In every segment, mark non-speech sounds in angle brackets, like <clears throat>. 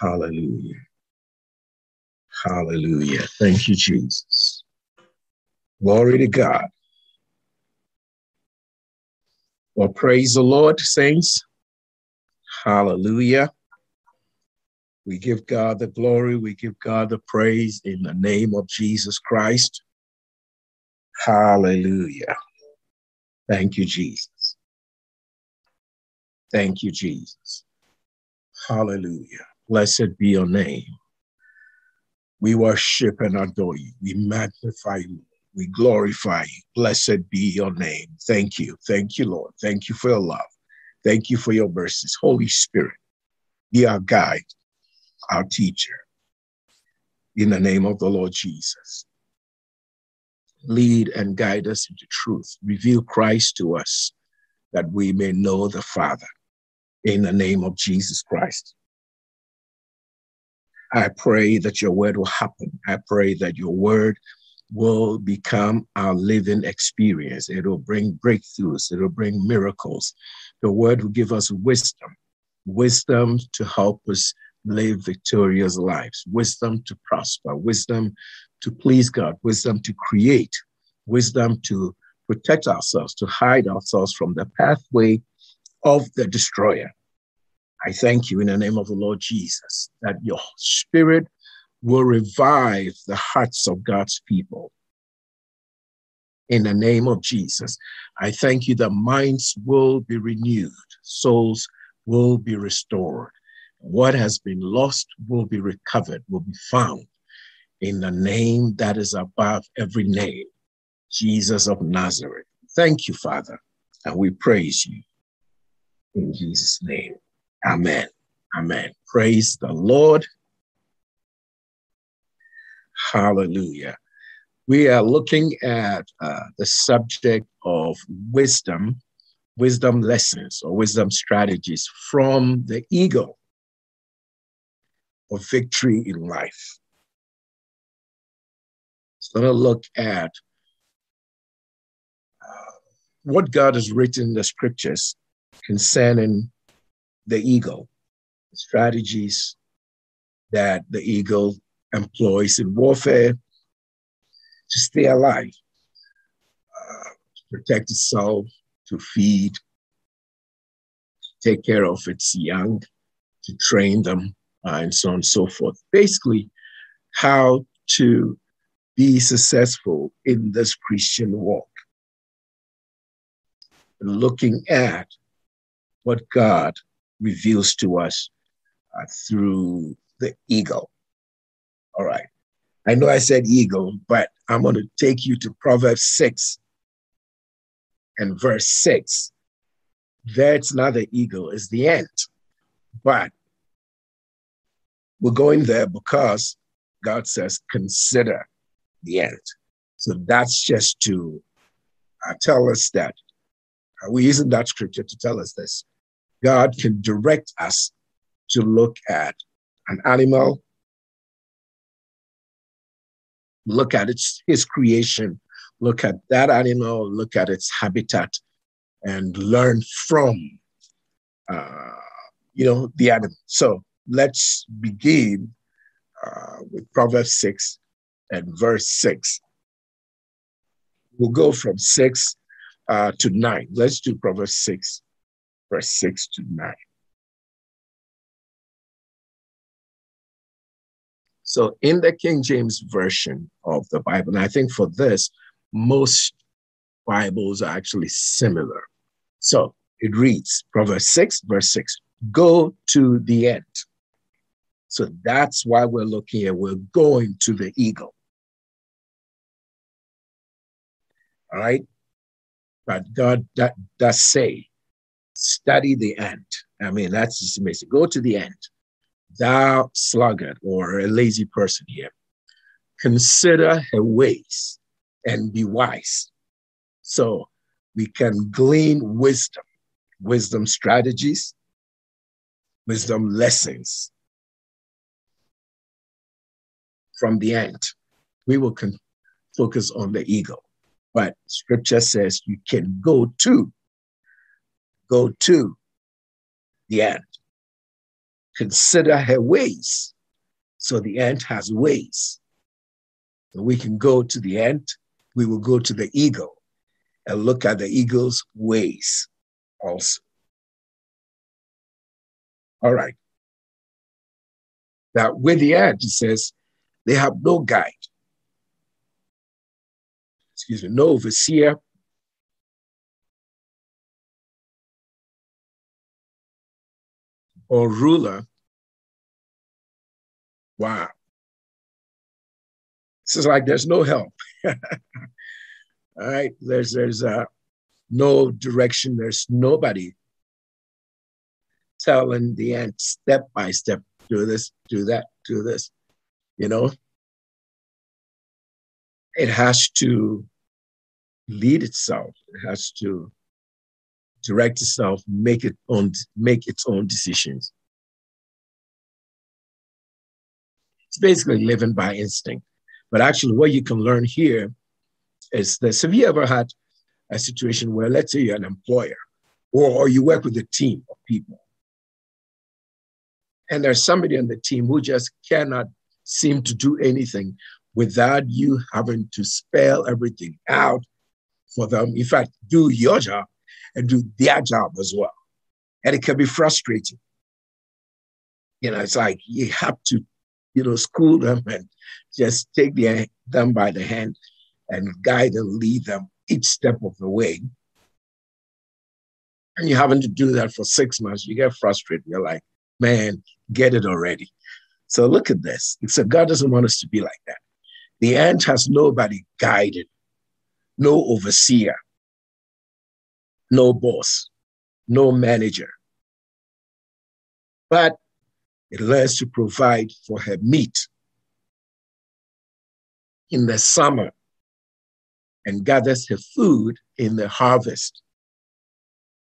Hallelujah. Hallelujah. Thank you, Jesus. Glory to God. Well, praise the Lord, saints. Hallelujah. We give God the glory. We give God the praise in the name of Jesus Christ. Hallelujah. Thank you, Jesus. Thank you, Jesus. Hallelujah. Blessed be your name. We worship and adore you. We magnify you. We glorify you. Blessed be your name. Thank you. Thank you, Lord. Thank you for your love. Thank you for your mercies. Holy Spirit, be our guide, our teacher. In the name of the Lord Jesus. Lead and guide us into truth. Reveal Christ to us that we may know the Father. In the name of Jesus Christ. I pray that your word will happen. I pray that your word will become our living experience. It will bring breakthroughs. It will bring miracles. The word will give us wisdom, wisdom to help us live victorious lives, wisdom to prosper, wisdom to please God, wisdom to create, wisdom to protect ourselves, to hide ourselves from the pathway of the destroyer. I thank you in the name of the Lord Jesus that your spirit will revive the hearts of God's people. In the name of Jesus, I thank you that minds will be renewed, souls will be restored. What has been lost will be recovered, will be found in the name that is above every name, Jesus of Nazareth. Thank you, Father, and we praise you in Jesus' name. Amen. Amen. Praise the Lord. Hallelujah. We are looking at uh, the subject of wisdom, wisdom lessons or wisdom strategies from the eagle of victory in life. So, to look at uh, what God has written in the scriptures concerning the eagle, the strategies that the eagle employs in warfare to stay alive, uh, to protect itself, to feed, to take care of its young, to train them, uh, and so on and so forth. Basically, how to be successful in this Christian walk. Looking at what God reveals to us uh, through the ego. All right. I know I said ego, but I'm going to take you to Proverbs 6 and verse 6. That's not the ego, it's the ant. But we're going there because God says, consider the ant. So that's just to uh, tell us that uh, we're using that scripture to tell us this. God can direct us to look at an animal, look at its his creation, look at that animal, look at its habitat, and learn from uh, you know the animal. So let's begin uh, with Proverbs 6 and verse 6. We'll go from 6 uh, to 9. Let's do Proverbs 6 verse 6 to 9. So in the King James Version of the Bible, and I think for this, most Bibles are actually similar. So it reads, Proverbs 6, verse 6, go to the end. So that's why we're looking at, we're going to the eagle. All right? But God does say, study the end. I mean, that's just amazing. Go to the end. Thou sluggard or a lazy person here, consider her ways and be wise. So we can glean wisdom, wisdom strategies, wisdom lessons from the end. We will con- focus on the ego, but scripture says you can go to go to the ant. consider her ways. So the ant has ways. And we can go to the ant, we will go to the eagle and look at the eagle's ways also. All right. Now, with the ant, it says they have no guide, excuse me, no overseer, or ruler. Wow. This is like there's no help. <laughs> All right. There's there's uh, no direction. There's nobody telling the ant step by step, do this, do that, do this. You know, it has to lead itself. It has to direct itself, make it own, make its own decisions. It's basically living by instinct. But actually, what you can learn here is this. Have you ever had a situation where, let's say, you're an employer or, or you work with a team of people, and there's somebody on the team who just cannot seem to do anything without you having to spell everything out for them. In fact, do your job and do their job as well. And it can be frustrating. You know, it's like you have to, you know, school them and just take their, them by the hand and guide and lead them each step of the way. And you're having to do that for six months, you get frustrated. You're like, man, get it already. So look at this. So God doesn't want us to be like that. The ant has nobody guided, no overseer, no boss, no manager. But it learns to provide for her meat in the summer and gathers her food in the harvest.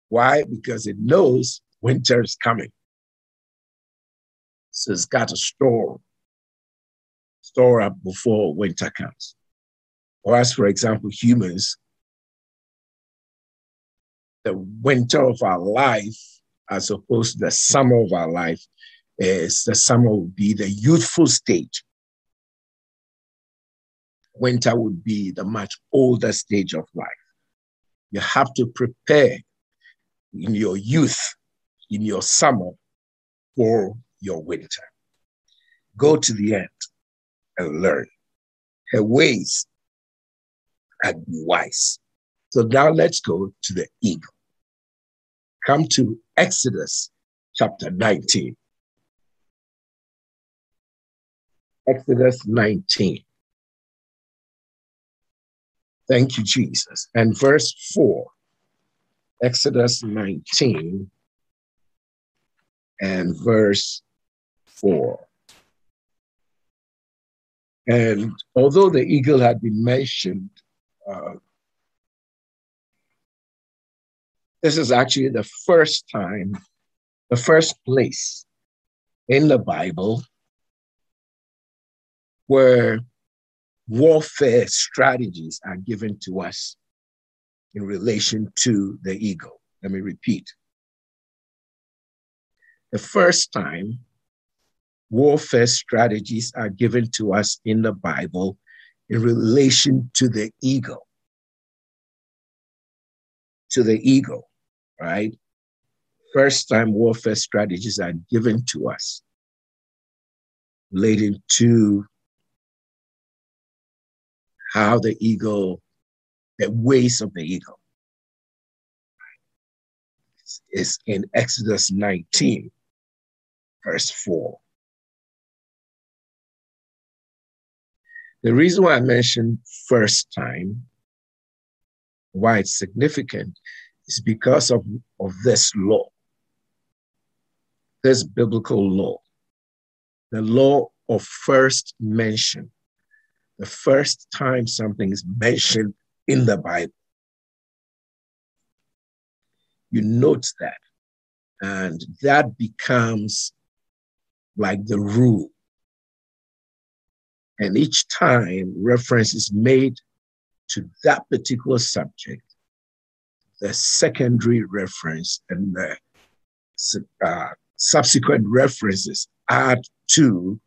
Why? Because it knows winter is coming. So it's got to store, store up before winter comes. Or as, for example, humans, the winter of our life, as opposed to the summer of our life, is the summer would be the youthful stage. Winter would be the much older stage of life. You have to prepare in your youth, in your summer, for your winter. Go to the end and learn. Her ways and be wise. So now let's go to the eagle. Come to Exodus chapter 19. Exodus 19. Thank you, Jesus. And verse 4. Exodus 19 and verse 4. And although the eagle had been mentioned, uh, this is actually the first time, the first place in the Bible where warfare strategies are given to us in relation to the ego. Let me repeat. The first time warfare strategies are given to us in the Bible in relation to the ego. To the eagle, right? First time warfare strategies are given to us relating to how the eagle, the ways of the eagle, is in Exodus 19, verse 4. The reason why I mentioned first time, why it's significant, is because of, of this law, this biblical law, the law of first mention, the first time something is mentioned in the Bible. You note that, and that becomes like the rule. And each time reference is made to that particular subject, the secondary reference and the uh, subsequent references add to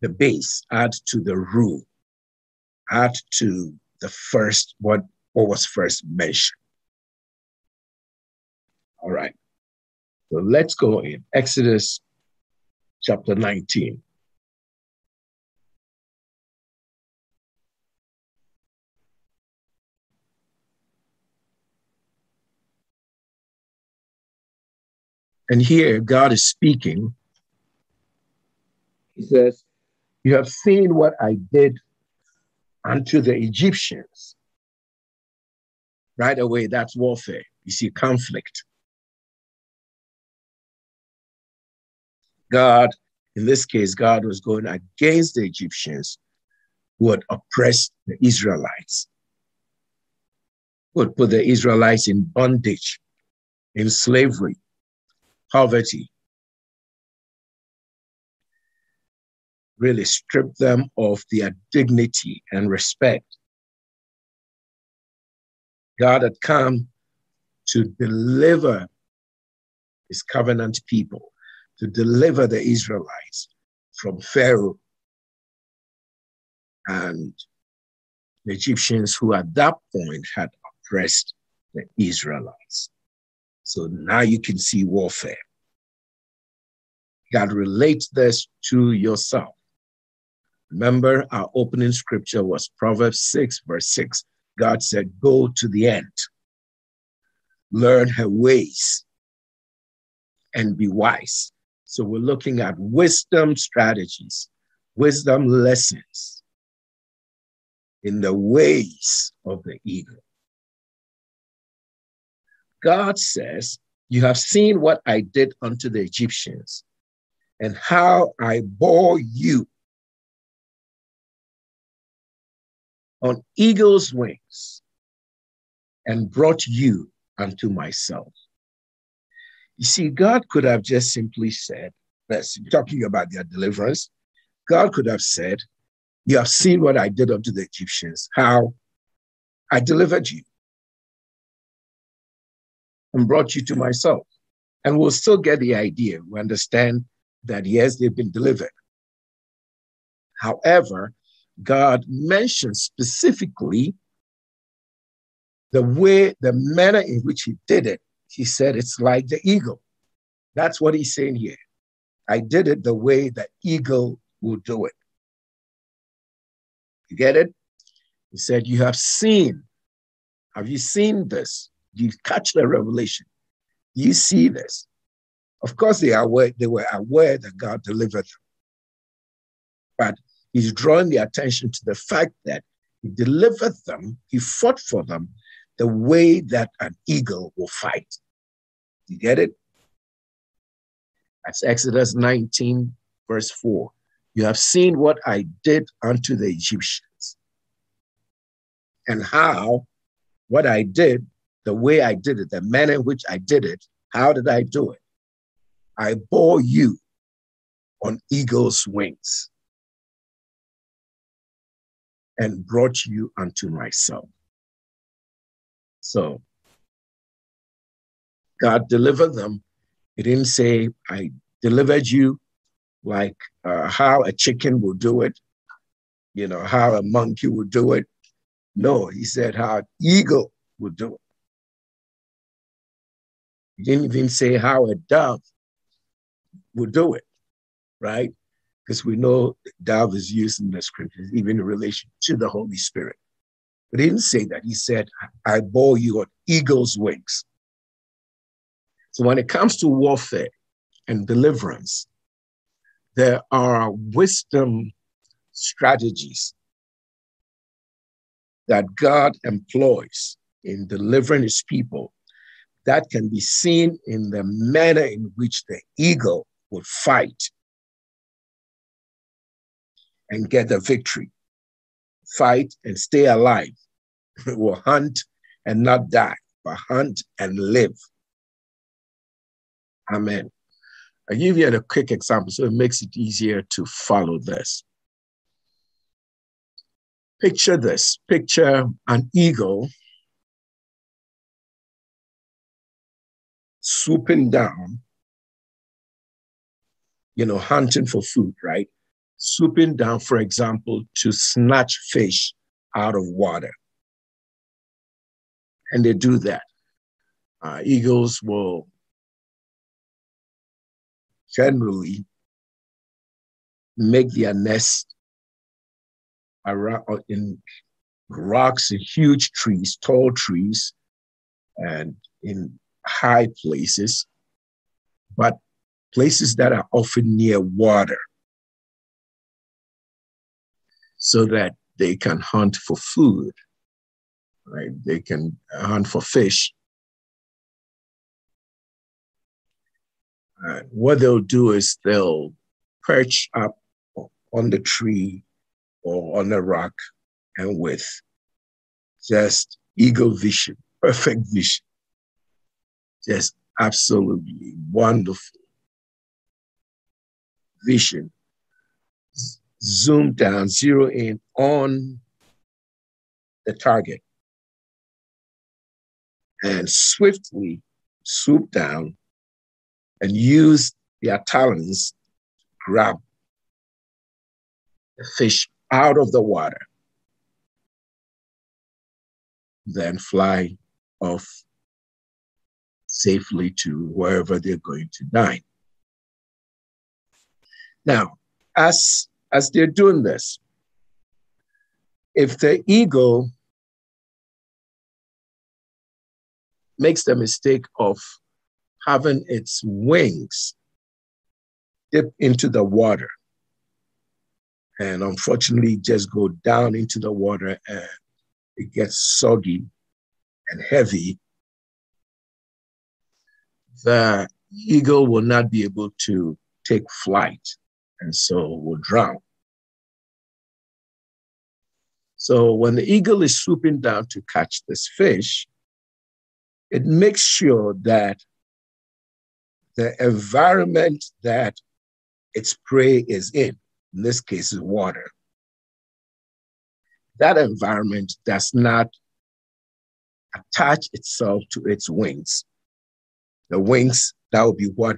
the base, add to the rule, add to the first, what, what was first mentioned. All right. So let's go in Exodus chapter 19. And here God is speaking. He says, You have seen what I did unto the Egyptians. Right away, that's warfare. You see conflict. God, in this case, God was going against the Egyptians who had oppressed the Israelites, who had put the Israelites in bondage, in slavery, poverty. Really stripped them of their dignity and respect. God had come to deliver his covenant people to deliver the Israelites from Pharaoh and the Egyptians who at that point had oppressed the Israelites. So now you can see warfare. God relates this to yourself. Remember, our opening scripture was Proverbs 6, verse 6. God said, Go to the end, learn her ways, and be wise. So we're looking at wisdom strategies, wisdom lessons in the ways of the eagle. God says, You have seen what I did unto the Egyptians and how I bore you on eagle's wings and brought you unto myself. You see, God could have just simply said, let's talking about their deliverance. God could have said, You have seen what I did unto the Egyptians, how I delivered you and brought you to myself. And we'll still get the idea. We understand that, yes, they've been delivered. However, God mentions specifically the way, the manner in which he did it he said, It's like the eagle. That's what he's saying here. I did it the way the eagle will do it. You get it? He said, You have seen. Have you seen this? You catch the revelation. You see this. Of course, they are aware, they were aware that God delivered them. But he's drawing the attention to the fact that he delivered them, he fought for them the way that an eagle will fight. You get it? That's Exodus 19, verse 4. You have seen what I did unto the Egyptians and how what I did, the way I did it, the manner in which I did it, how did I do it? I bore you on eagle's wings and brought you unto myself. So God delivered them. He didn't say, I delivered you like uh, how a chicken will do it, you know, how a monkey will do it. No, he said how an eagle will do it. He didn't even say how a dove would do it, right? Because we know dove is used in the scriptures, even in relation to the Holy Spirit. But he didn't say that. He said, I bore you on eagle's wings. So when it comes to warfare and deliverance, there are wisdom strategies that God employs in delivering his people that can be seen in the manner in which the eagle will fight and get the victory, fight and stay alive, <laughs> will hunt and not die, but hunt and live. Amen. I give you a quick example so it makes it easier to follow this. Picture this picture an eagle swooping down, you know, hunting for food, right? Swooping down, for example, to snatch fish out of water. And they do that. Uh, eagles will generally make their nest around in rocks in huge trees, tall trees, and in high places, but places that are often near water so that they can hunt for food, right? They can hunt for fish. Uh, what they'll do is they'll perch up on the tree or on a rock and with just eagle vision, <laughs> perfect vision, just absolutely wonderful vision. Zoom down, zero in on the target, and swiftly swoop down and use their talons grab the fish out of the water, then fly off safely to wherever they're going to dine. Now, as, as they're doing this, if the eagle makes the mistake of having its wings dip into the water and unfortunately just go down into the water and it gets soggy and heavy, the eagle will not be able to take flight and so will drown. So when the eagle is swooping down to catch this fish, it makes sure that the environment that its prey is in, in this case is water, that environment does not attach itself to its wings. The wings, that will be what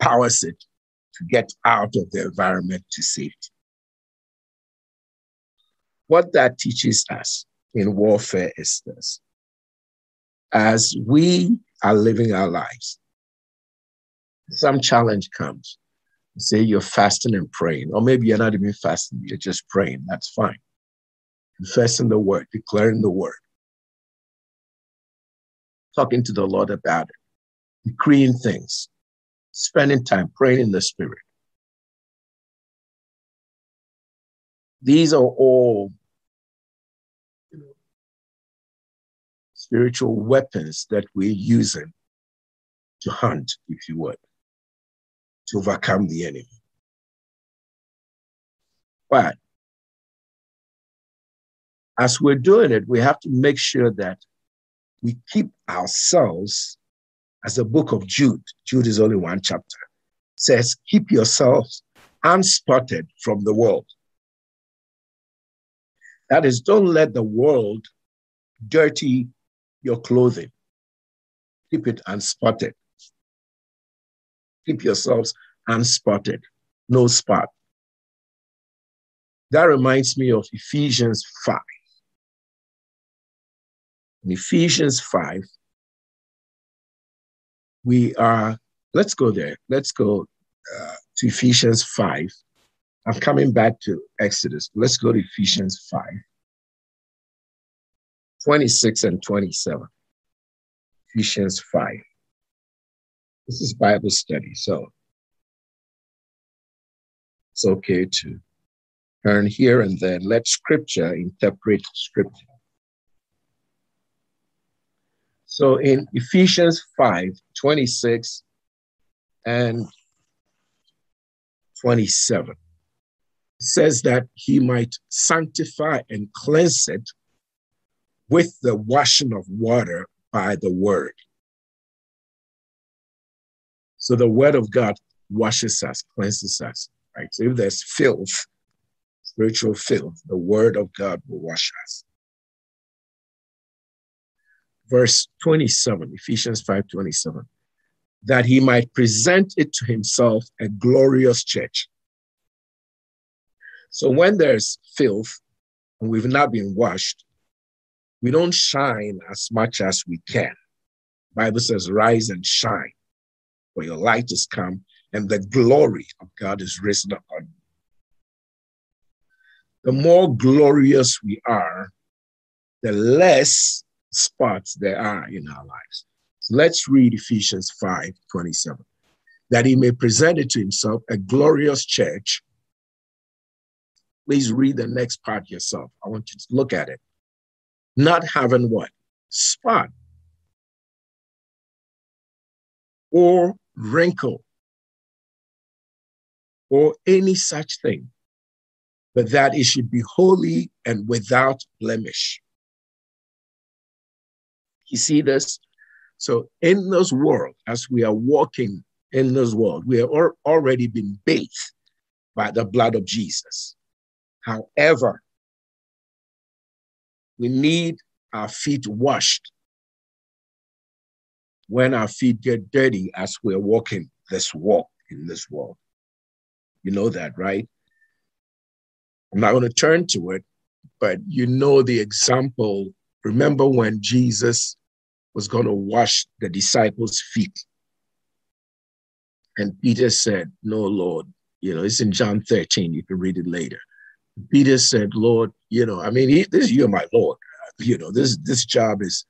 powers it to get out of the environment to safety. What that teaches us in warfare is this. As we are living our lives, some challenge comes. Say you're fasting and praying, or maybe you're not even fasting, you're just praying. That's fine. Confessing the word, declaring the word, talking to the Lord about it, decreeing things, spending time praying in the Spirit. These are all you know, spiritual weapons that we're using to hunt, if you would, to overcome the enemy. But as we're doing it, we have to make sure that we keep ourselves as the book of Jude, Jude is only one chapter, says, keep yourselves unspotted from the world. That is, don't let the world dirty your clothing. Keep it unspotted. Keep yourselves unspotted, no spot. That reminds me of Ephesians 5. In Ephesians 5, we are, let's go there. Let's go uh, to Ephesians 5. I'm coming back to Exodus. Let's go to Ephesians 5, 26 and 27. Ephesians 5. This is Bible study, so it's okay to turn here and then let scripture interpret scripture. So in Ephesians 5 26 and 27, it says that he might sanctify and cleanse it with the washing of water by the word. So the word of God washes us, cleanses us, right? So if there's filth, spiritual filth, the word of God will wash us verse 27, Ephesians 5 27. that he might present it to himself a glorious church. So when there's filth and we've not been washed, we don't shine as much as we can. Bible says, rise and shine, for your light is come, and the glory of God is risen upon you. The more glorious we are, the less spots there are in our lives. So let's read Ephesians 5 27. That he may present it to himself a glorious church. Please read the next part yourself. I want you to look at it. Not having what? Spot or wrinkle or any such thing, but that it should be holy and without blemish. You see this? So, in this world, as we are walking in this world, we have already been bathed by the blood of Jesus. However, we need our feet washed when our feet get dirty as we're walking this walk in this world. You know that, right? I'm not going to turn to it, but you know the example. Remember when Jesus was going to wash the disciples' feet? And Peter said, No, Lord. You know, it's in John 13. You can read it later. Peter said, Lord, you know, I mean, he, this you're my Lord. You know, this this job is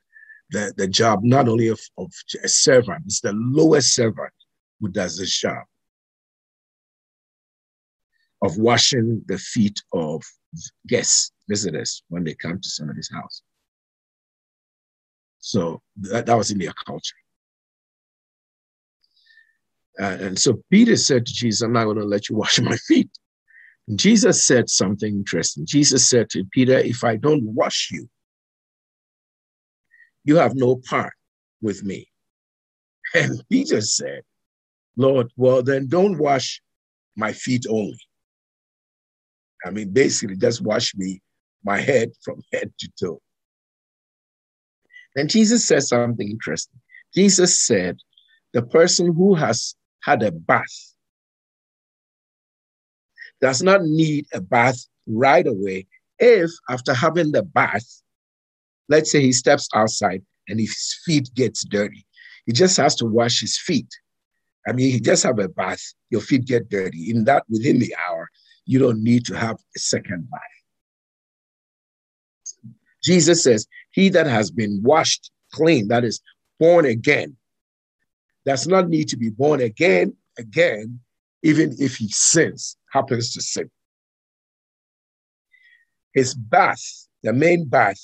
the, the job not only of, of a servant, it's the lowest servant who does this job of washing the feet of guests, visitors, when they come to somebody's house. So that, that was in their culture. Uh, and so Peter said to Jesus, I'm not going to let you wash <laughs> my feet. And Jesus said something interesting. Jesus said to Peter, If I don't wash you, you have no part with me. <laughs> And Peter said, Lord, well, then don't wash my feet only. I mean, basically, just wash me, my head from <laughs> head to toe. Then Jesus said something interesting. Jesus said, the person who has had a bath does not need a bath right away if, after having the bath, let's say he steps outside and his feet gets dirty, he just has to wash his feet. I mean, he just have a bath, your feet get dirty. In that, within the hour, you don't need to have a second bath. Jesus says, He that has been washed clean, that is born again, does not need to be born again, again, even if he sins, happens to sin. His bath, the main bath,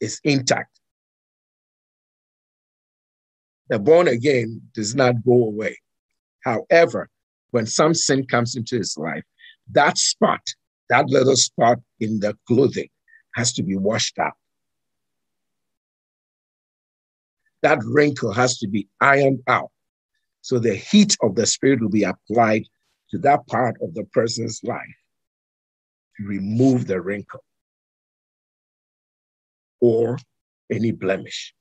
is intact. The born again does not go away. However, when some sin comes into his life, that spot, that little spot in the clothing, has to be washed out. That wrinkle has to be ironed out. So the heat of the Spirit will be applied to that part of the person's life to remove the wrinkle or any blemish.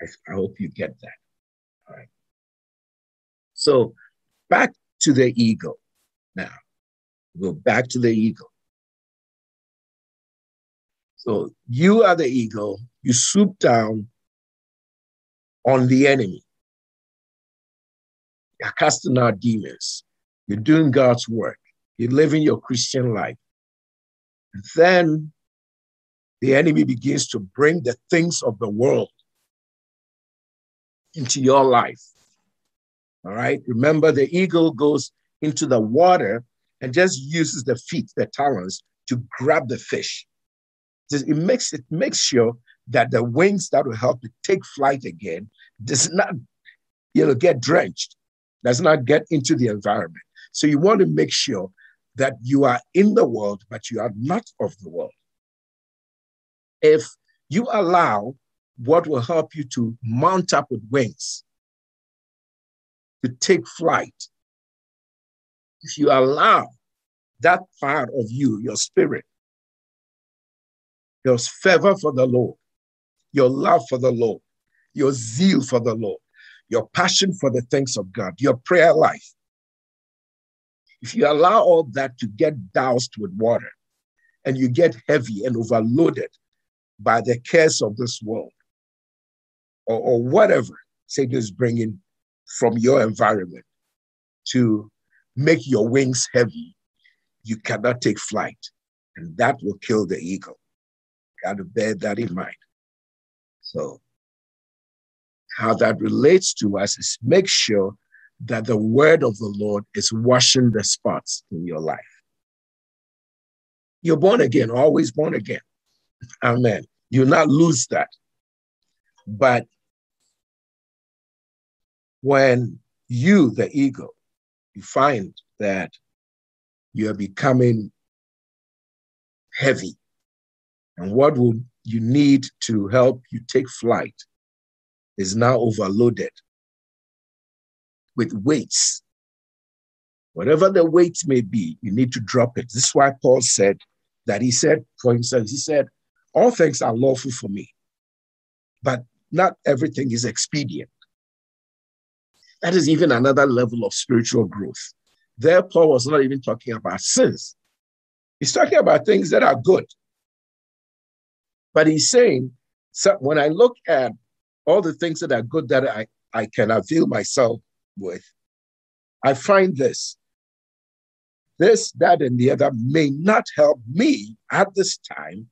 I, I hope you get that. All right. So back to the ego now. Go back to the ego. So you are the ego, you swoop down on the enemy. You're casting out demons. You're doing God's work. You're living your Christian life. Then the enemy begins to bring the things of the world into your life. All right. Remember, the eagle goes into the water and just uses the feet, the talons, to grab the fish. It makes it makes sure that the wings that will help it take flight again does not, you know, get drenched, does not get into the environment. So you want to make sure that you are in the world, but you are not of the world. If you allow what will help you to mount up with wings, to take flight, if you allow that part of you, your spirit, your fervor for the Lord, your love for the Lord, your zeal for the Lord, your passion for the things of God, your prayer life. If you allow all that to get doused with water and you get heavy and overloaded by the cares of this world or, or whatever Satan is bringing from your environment to make your wings heavy, you cannot take flight. And that will kill the eagle. Got to bear that in mind. So, how that relates to us is make sure that the word of the Lord is washing the spots in your life. You're born again, always born again. Amen. You'll not lose that. But when you, the ego, you find that you're becoming heavy, and what will you need to help you take flight is now overloaded with weights. Whatever the weight may be, you need to drop it. This is why Paul said that he said, for instance, he said, All things are lawful for me, but not everything is expedient. That is even another level of spiritual growth. There, Paul was not even talking about sins, he's talking about things that are good. But he's saying, so when I look at all the things that are good that I, I can avail myself with, I find this. This, that, and the other may not help me at this time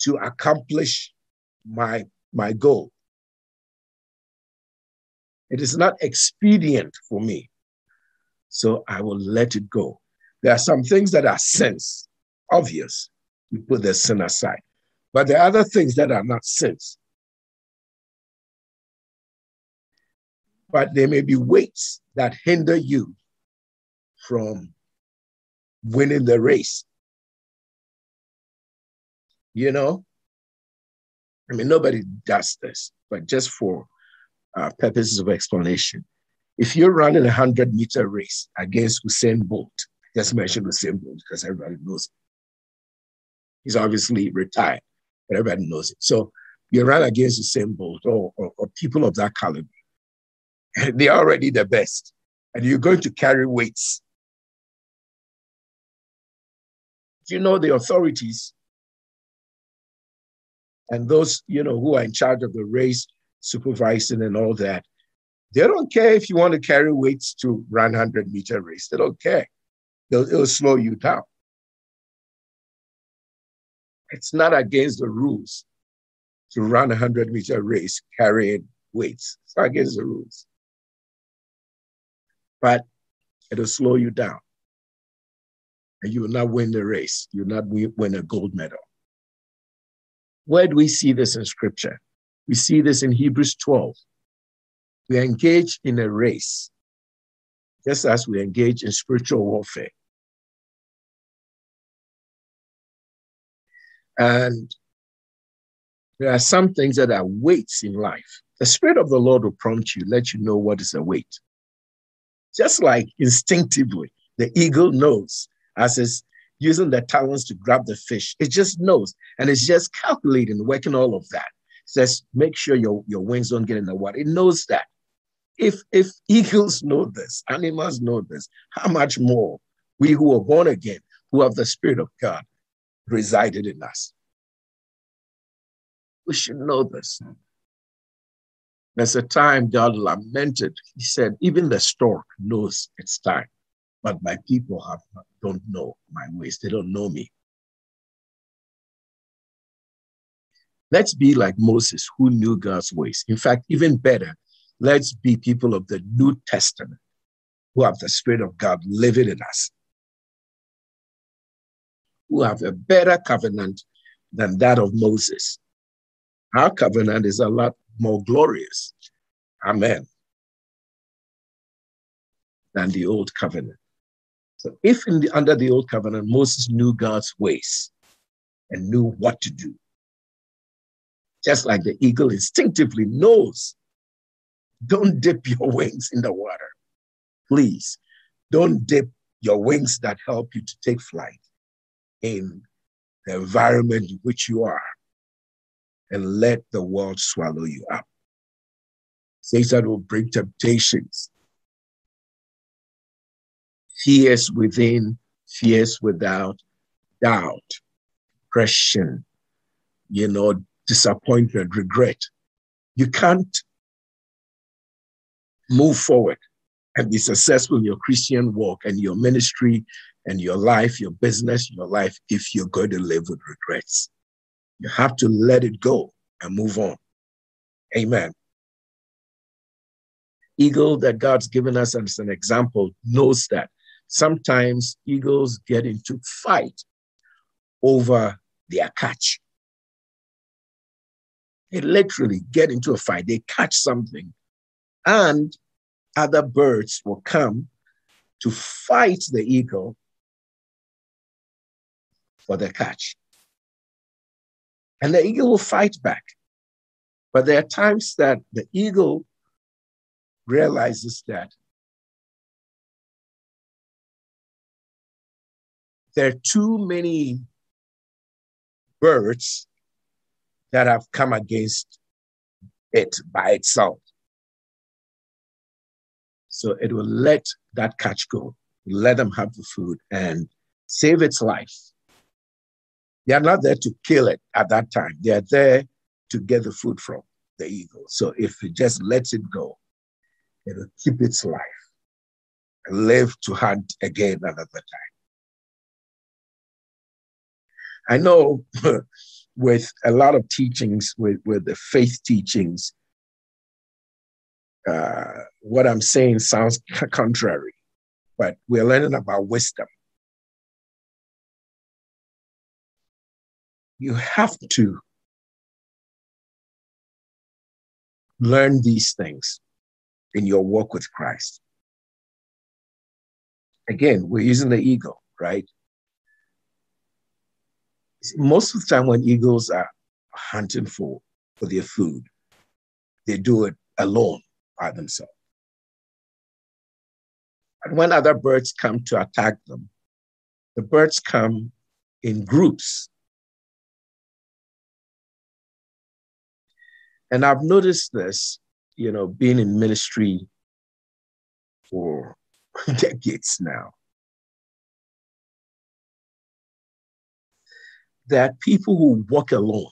to accomplish my, my goal. It is not expedient for me. So I will let it go. There are some things that are sense, obvious. We put the sin aside. But there are other things that are not sins. But there may be weights that hinder you from winning the race. You know? I mean, nobody does this, but just for uh, purposes of explanation, if you're running a 100 meter race against Usain Bolt, just mention Usain Bolt because everybody knows it. He's obviously retired everybody knows it. So you run against the Usain Bolt or, or, or people of that caliber. <laughs> They're already the best. And you're going to carry weights. You know the authorities and those, you know, who are in charge of the race, supervising and all that, they don't care if you want to carry weights to run 100 meter race. They don't care. They'll, it'll slow you down. It's not against the rules to run a 100 meter race carrying weights. It's not against the rules. But it'll slow you down. And you will not win the race. You will not win a gold medal. Where do we see this in scripture? We see this in Hebrews 12. We engage in a race, just as we engage in spiritual warfare. And there are some things that are weights in life. The Spirit of the Lord will prompt you, let you know what is a weight. Just like instinctively, the eagle knows as it's using the talons to grab the fish. It just knows. And it's just calculating, working all of that. Says, make sure your, your wings don't get in the water. It knows that. If if eagles know this, animals know this, how much more we who are born again, who have the Spirit of God, resided in us. We should know this. There's a time God lamented. He said, Even the stork knows its time, but my people have don't know my ways. They don't know me. Let's be like Moses, who knew God's ways. In fact, even better, let's be people of the New Testament who have the Spirit of God living in us who have a better covenant than that of Moses. Our covenant is a lot more glorious. Amen. Than the old covenant. So, if the, under the old covenant, Moses knew God's ways and knew what to do, just like the eagle instinctively knows, don't dip your <laughs> wings in the water. Please, don't dip your wings that help you to take flight in the environment in which you are and let the world swallow you up. Satan will bring temptations. Fears within, fears without, doubt, depression, you know, disappointment, regret. You can't move forward and be successful in your Christian walk and your ministry and your life, your business, your life, if you're going to live with regrets. You have to let it go and move on. Amen. Eagle that God's given us as an example knows that sometimes eagles get into fight over their catch. They literally get into a fight. They catch something and other birds will come to fight the eagle for the catch. And the eagle will fight back. But there are times that the eagle realizes that there are too many birds that have come against it by itself. So it will let that catch go, let them have the food and save its life. They are not there to kill it at that time. They are there to get the food from the eagle. So if it just lets it go, it'll keep its life and live to hunt again another time. I know <laughs> with a lot of teachings, with, with the faith teachings, uh, what I'm saying sounds <laughs> contrary, but we're learning about wisdom. You have to learn these things in your walk with Christ. Again, we're using the ego, right? Most of the time, when eagles are hunting for, for their food, they do it alone by themselves. And when other birds come to attack them, the birds come in groups. And I've noticed this, you know, being in ministry for <laughs> decades now. That people who walk alone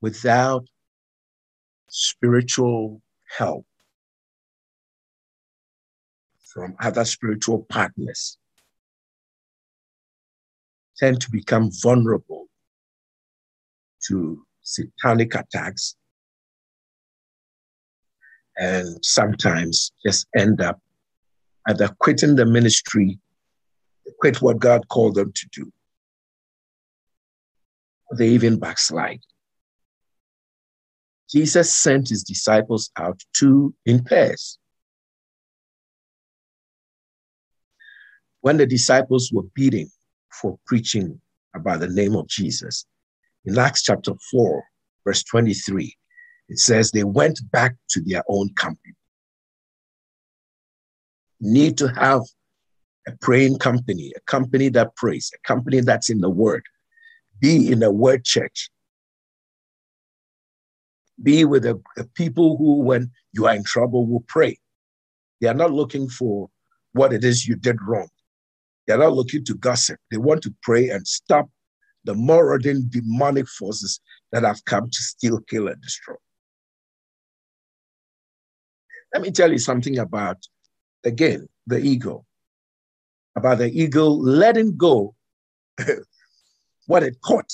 without spiritual help from other spiritual partners tend to become vulnerable to satanic attacks and sometimes just end up either quitting the ministry, quit what God called them to do. They even backslide. Jesus sent his disciples out two in pairs. When the disciples were beating for preaching about the name of Jesus, in Acts chapter 4, verse 23, it says they went back to their own company. Need to have a praying company, a company that prays, a company that's in the word. Be in a word church. Be with the, people who, when you are in trouble, will pray. They are not looking for what it is you did wrong. They are not looking to gossip. They want to pray and stop the marauding demonic forces that have come to steal, kill, and destroy. Let me tell you something about, again, the ego. About the ego letting go <laughs> what it caught.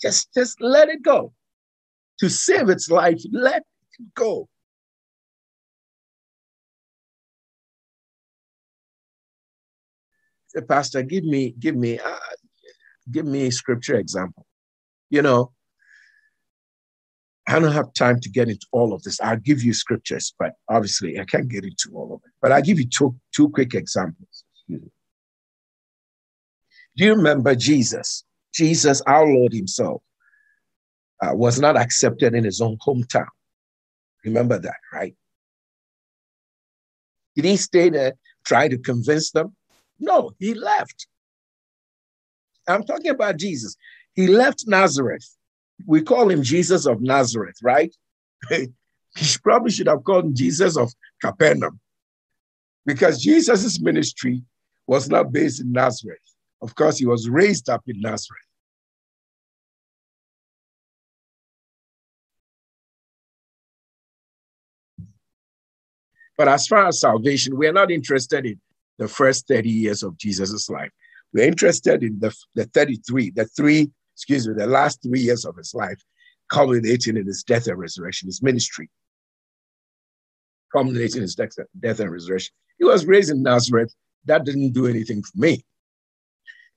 Just, just let it go to save its life, let it go. Say, Pastor, give me, give me, uh, give me a scripture example. You know, I don't have time to get into all of this. I'll give you scriptures, but obviously I can't get into all of it. But I'll give you two, two quick examples. Do you remember Jesus? Jesus, our Lord Himself, uh, was not accepted in his own hometown. Remember that, right? Did he stay there, try to convince them? No, he left. I'm talking about Jesus. He left Nazareth. We call him Jesus of Nazareth, right? <laughs> He probably should have called him Jesus of Capernaum because Jesus' ministry was not based in Nazareth. Of course, he was raised up in Nazareth. But as far as salvation, we are not interested in the first 30 years of Jesus' life. We're interested in the, the 33, the three, excuse me, the last three years of his life, culminating in his death and resurrection, his ministry, culminating in his death, death and resurrection. He was raised in Nazareth. That didn't do anything for me.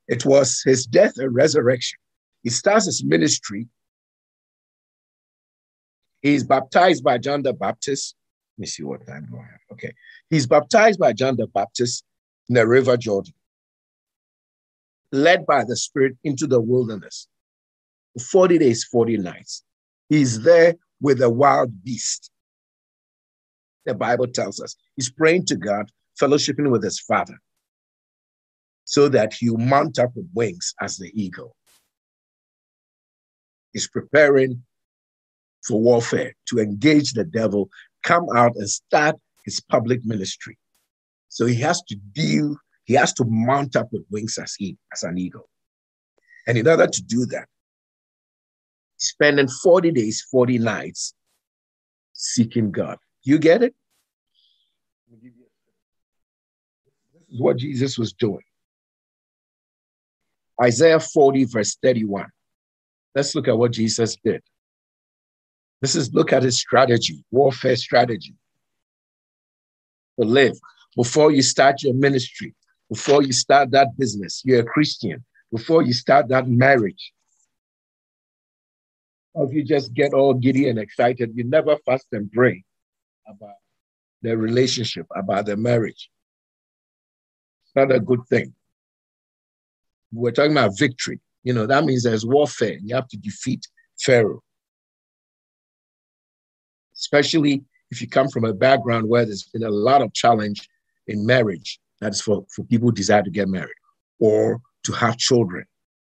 It was his death and resurrection. He starts his ministry. He's baptized by John the Baptist. Let me see what time do I have. Okay. He's baptized by John the Baptist in the River Jordan, led by the Spirit into the wilderness. 40 days, 40 nights. He's there with a wild beast. The Bible tells us he's praying to God, fellowshipping with his Father, so that he'll mount up with wings as the eagle. He's preparing for warfare to engage the devil come out and start his public ministry. So he has to deal, he has to mount up with wings as he as an eagle. And in order to do that, spending 40 days, 40 nights seeking God. You get it? This is what Jesus was doing. Isaiah 40, verse 31. Let's look at what Jesus did. This is look at his strategy, warfare strategy to live before you start your ministry, before you start that business. You're a Christian. Before you start that marriage. Or if you just get all giddy and excited, you never fast and pray about the relationship, about the marriage. It's not a good thing. We're talking about victory. You know, that means there's warfare. You have to defeat Pharaoh especially if you come from a background where there's been a lot of challenge in marriage. That's for, for people who desire to get married or to have children.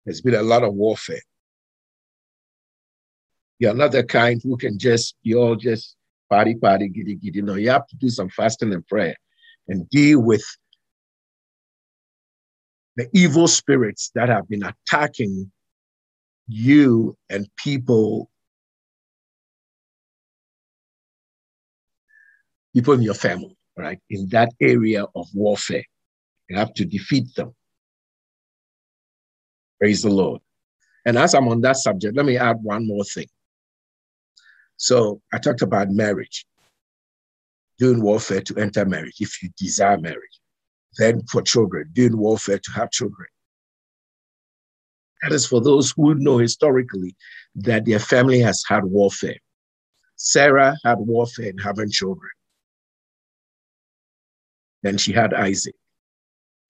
There's been a lot of warfare. You're not the kind who can just be all just party, party, giddy, giddy. No, you have to do some fasting and prayer and deal with the evil spirits that have been attacking you and people people in your family, right? In that area of warfare. You have to defeat them. Praise the Lord. And as I'm on that subject, let me add one more thing. So I talked about marriage, doing warfare to enter marriage if you desire marriage. Then for children, doing warfare to have children. That is for those who know historically that their family has had warfare. Sarah had warfare in having children. Then she had Isaac.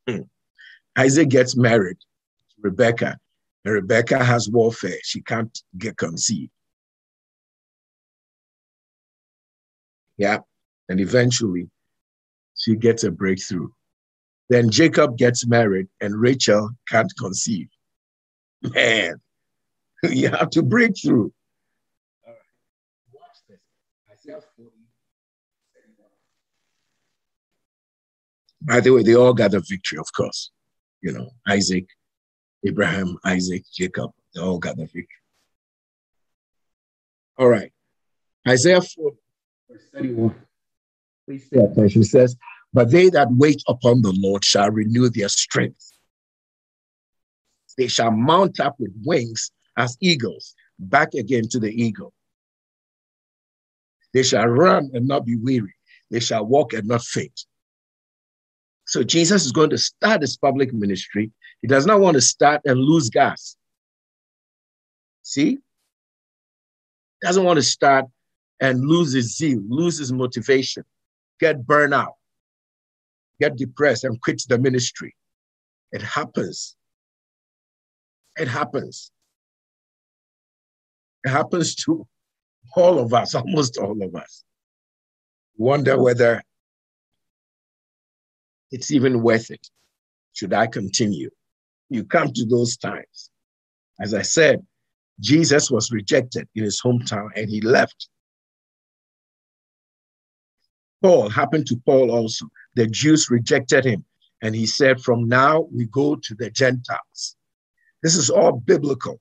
Hmm. Isaac gets married to Rebecca, and Rebecca has warfare. She can't get conceived. Yeah. And eventually she gets a breakthrough. Then Jacob gets married and Rachel can't conceive. Man, <laughs> you have to break through. All right. Watch this. Isaiah 40, By the way, they all got a victory, of course. You know, Isaac, Abraham, Isaac, Jacob, they all got the victory. All right. Isaiah 4, verse 31. Please pay attention. It says, But they that wait upon the Lord shall renew their strength. They shall mount up with wings as eagles, back again to the eagle. They shall run and not be weary. They shall walk and not faint. So Jesus is going to start his public ministry. He does not want to start and lose gas. See? Doesn't want to start and lose his zeal, lose his motivation, get burned out, get depressed, and quit the ministry. It happens. It happens. It happens to all of us, <laughs> almost all of us. Wonder whether it's even worth it. Should I continue? You come to those times. As I said, Jesus was rejected in his hometown and he left. Paul happened to Paul also. The Jews rejected him. And he said, From now we go to the Gentiles. This is all biblical.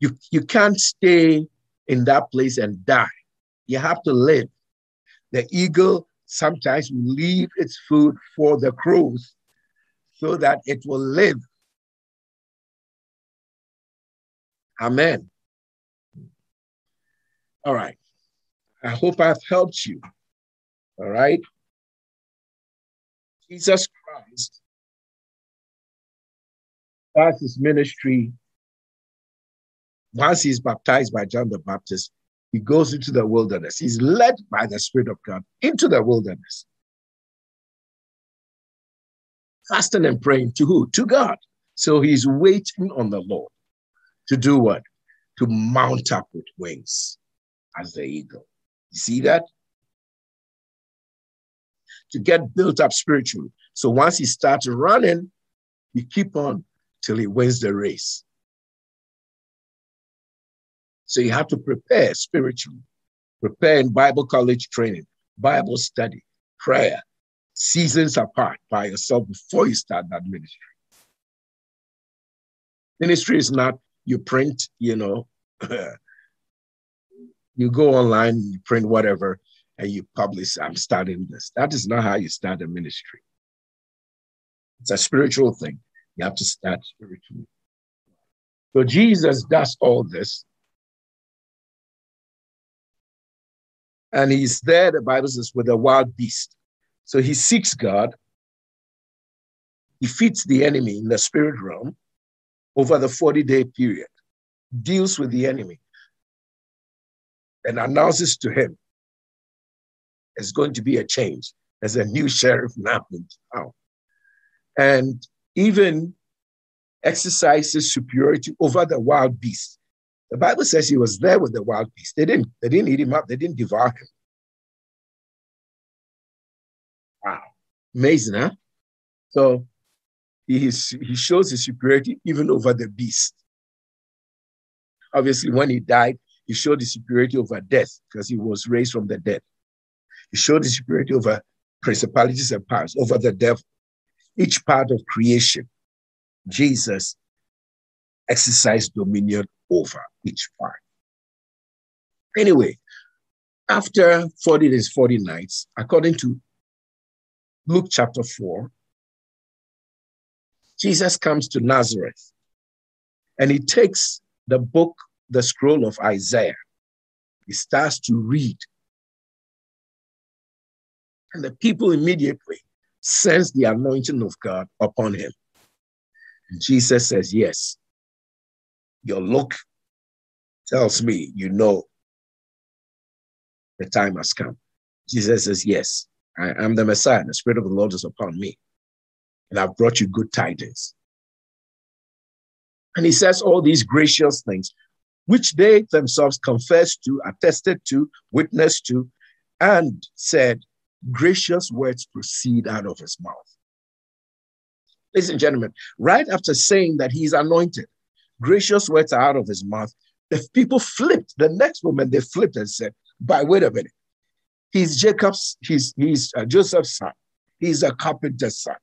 You, you can't stay in that place and die. You have to live. The eagle sometimes will leave its food for the crows so that it will live. Amen. All right. I hope I've helped you. All right. Jesus Christ starts his ministry once he's baptized by John the Baptist. He goes into the wilderness. He's led by the Spirit of God into the wilderness. Fasting and praying to who? To God. So he's waiting on the Lord to do what? To mount up with wings as the eagle. You see that? To get built up spiritually. So once he starts running, he keep on till he wins the race. So you have to prepare spiritually, prepare in Bible college training, Bible study, prayer, seasons apart by yourself before you start that ministry. Ministry is not you print, you know, <clears throat> you go online, you print whatever, and you publish, I'm starting this. That is not how you start a ministry. It's a spiritual thing. You have to start spiritually. So Jesus does all this. And he's there, the Bible says, with a wild beast. So he seeks God, defeats the enemy in the spirit realm over the 40 day period, deals with the enemy, and announces to him there's going to be a change. There's a new sheriff now in town. And even exercises superiority over the wild beast. The Bible says he was there with the wild beast. They didn't, they didn't eat him up, they didn't devour him. Wow. Amazing, huh? So he, is, he shows his superiority even over the beast. Obviously, when he died, he showed his superiority over death because he was raised from the dead. He showed his superiority over principalities and powers, over the devil. Each part of creation, Jesus exercised dominion over each part. Anyway, after 40 days, 40 nights, according to Luke chapter 4, Jesus comes to Nazareth and he takes the book, the scroll of Isaiah. He starts to read. And the people immediately sense the anointing of God upon him. Jesus says, Yes, your look tells me you know the time has come. Jesus says, Yes, I am the Messiah. The Spirit of the Lord is upon me. And I've brought you good tidings. And he says all these gracious things, which they themselves confessed to, attested to, witnessed to, and said, gracious words proceed out of his mouth. Ladies and gentlemen, right after saying that he's anointed, gracious words are out of his mouth, the people flipped. The next moment, they flipped and said, But wait a minute. He's Jacob's, he's, he's uh, Joseph's son. He's a carpenter's son.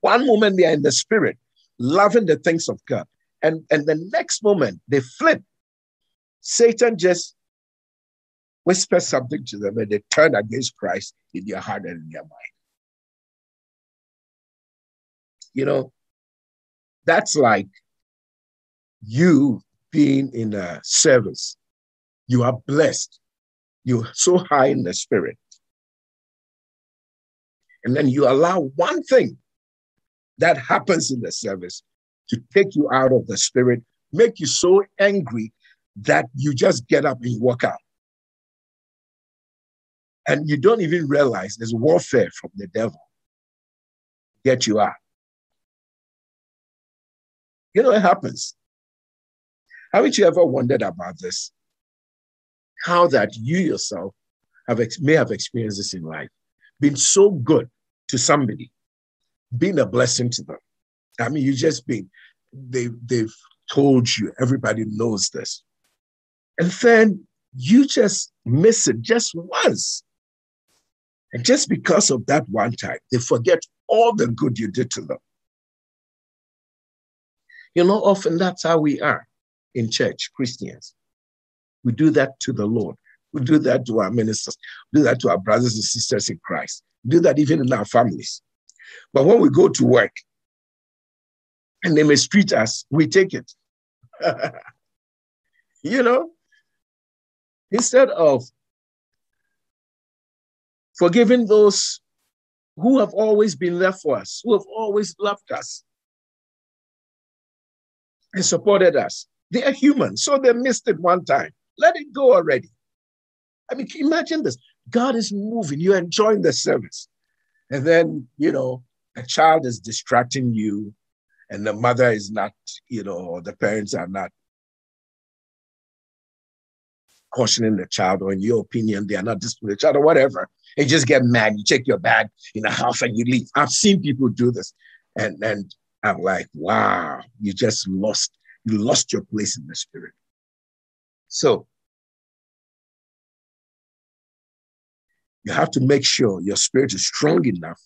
One moment they are in the spirit, loving the things of God. And, and the next moment they flip. Satan just whispers something to them and they turn against Christ in their heart and in their mind. You know, that's like you being in a service. You are blessed. You're so high in the spirit. And then you allow one thing that happens in the service to take you out of the spirit, make you so angry that you just get up and walk out. And you don't even realize there's warfare from the devil. Get you out. You know, it happens. Haven't you ever wondered about this? How that you yourself have may have experienced this in life, been so good to somebody, been a blessing to them. I mean, you just been, they, they've told you, everybody knows this. And then you just miss it just once. And just because of that one time, they forget all the good you did to them. You know, often that's how we are in church, Christians. We do that to the Lord. We do that to our ministers. We do that to our brothers and sisters in Christ. We do that even in our families. But when we go to work and they mistreat us, we take it. <laughs> you know, instead of forgiving those who have always been there for us, who have always loved us and supported us. They are human, so they missed it one time. Let it go already. I mean, imagine this God is moving, you're enjoying the service. And then, you know, a child is distracting you, and the mother is not, you know, the parents are not cautioning the child, or in your opinion, they are not disciplining the child, or whatever. You just get mad, you take your bag in the house and you leave. I've seen people do this. And, and I'm like, wow, you just lost, you lost your place in the spirit. So you have to make sure your spirit is strong enough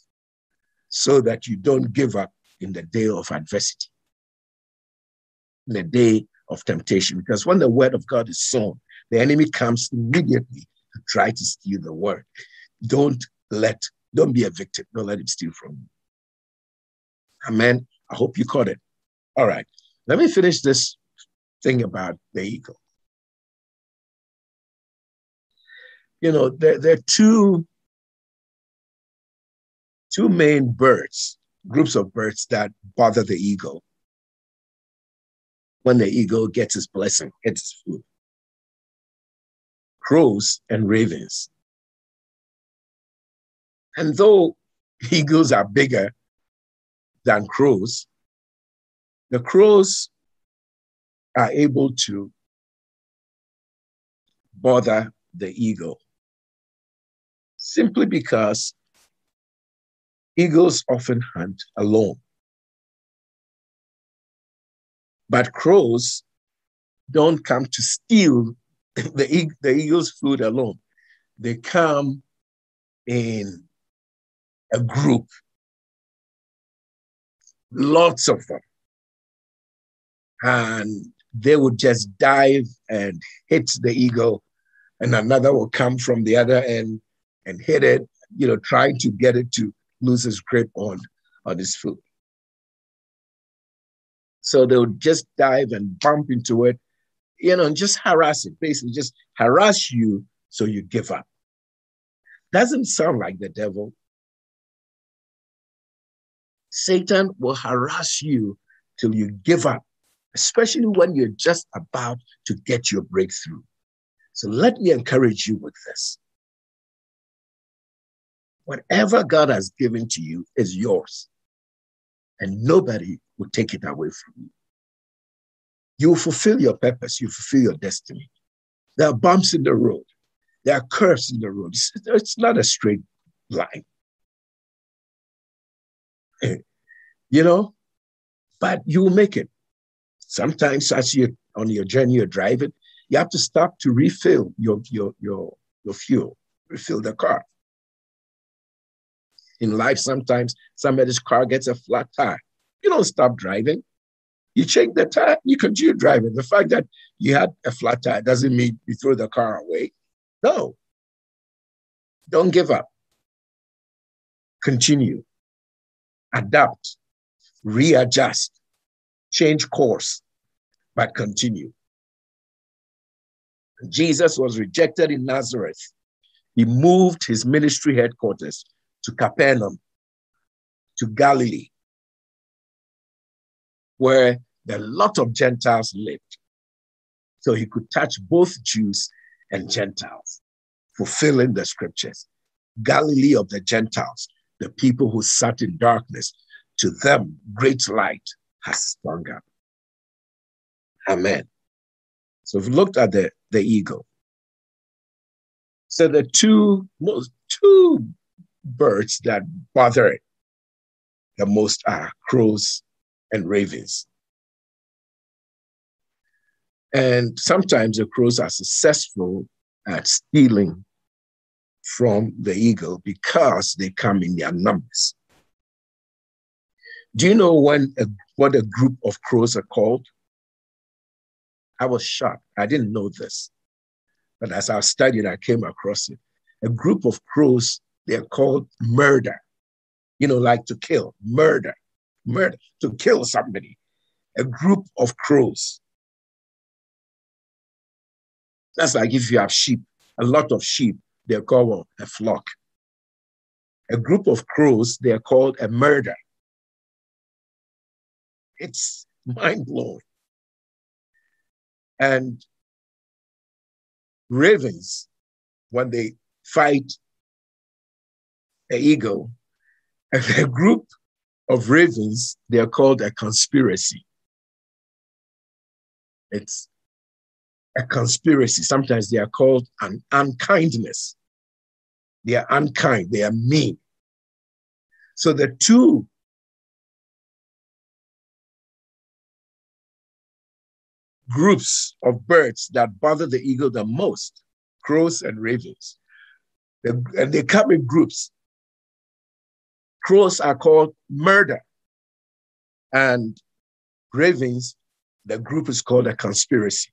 so that you don't give up in the day of adversity, in the day of temptation. Because when the word of God is sown, the enemy comes immediately to try to steal the word. Don't let, don't be a victim. Don't let him steal from you. Amen. I hope you caught it. All right. Let me finish this thing about the eagle. You know, there, there are two, two main birds, groups of birds that bother the eagle when the eagle gets his blessing, gets his food. Crows and ravens. And though <laughs> eagles are bigger than crows, the crows are able to bother the eagle simply because eagles often hunt alone. But crows don't come to steal <laughs> the, the eagle's food alone. They come in a group, lots of them. And they would just dive and hit the eagle, and another will come from the other end and hit it, you know, trying to get it to lose its grip on, on its food. So they would just dive and bump into it, you know, and just harass it, basically just harass you so you give up. Doesn't sound like the devil, Satan will harass you till you give up, especially when you're just about to get your breakthrough. So let me encourage you with this. Whatever God has given to you is yours, and nobody will take it away from you. You will fulfill your purpose, you fulfill your destiny. There are bumps in the road, there are curves in the road. It's, it's not a straight line you know, but you will make it. Sometimes as you're on your journey, you're driving, you have to stop to refill your, your, your, your fuel, refill the car. In life, sometimes somebody's car gets a flat tire. You don't stop driving. You change the tire, you continue driving. The fact that you had a flat tire doesn't mean you throw the car away. No. Don't give up. Continue. Adapt readjust, change course, but continue. Jesus was rejected in Nazareth. He moved his ministry headquarters to Capernaum, to Galilee, where a lot of Gentiles lived. So he could touch both Jews and Gentiles, fulfilling the scriptures. Galilee of the Gentiles, the people who sat in darkness, to them great light has sprung up. Amen. So we've looked at the, the eagle. So the two most two birds that bother it the most are crows and ravens. And sometimes the crows are successful at stealing from the eagle because they come in their numbers. Do you know when a, what a group of crows are called? I was shocked. I didn't know this. But as I studied, I came across it. A group of crows, they're called murder. You know, like to kill, murder, murder, to kill somebody. A group of crows. That's like if you have sheep, a lot of sheep, they're called a flock. A group of crows, they're called a murder. It's mind blowing. And ravens, when they fight an eagle, and a group of ravens, they are called a conspiracy. It's a conspiracy. Sometimes they are called an unkindness. They are unkind, they are mean. So the two groups of birds that bother the eagle the most crows and ravens. and they come in groups. Crows are called murder, and ravens, the group is called a conspiracy.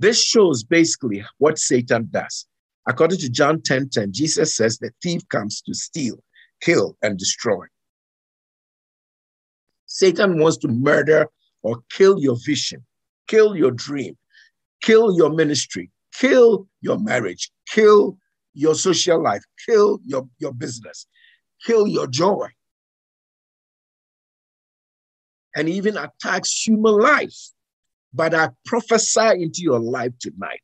This shows basically what Satan does. According to John 10 10, Jesus says the thief comes to steal, kill, and destroy. Satan wants to murder or kill your vision, kill your dream, kill your ministry, kill your marriage, kill your social life, kill your, your business, kill your joy. And even attacks human life. But I prophesy into your life tonight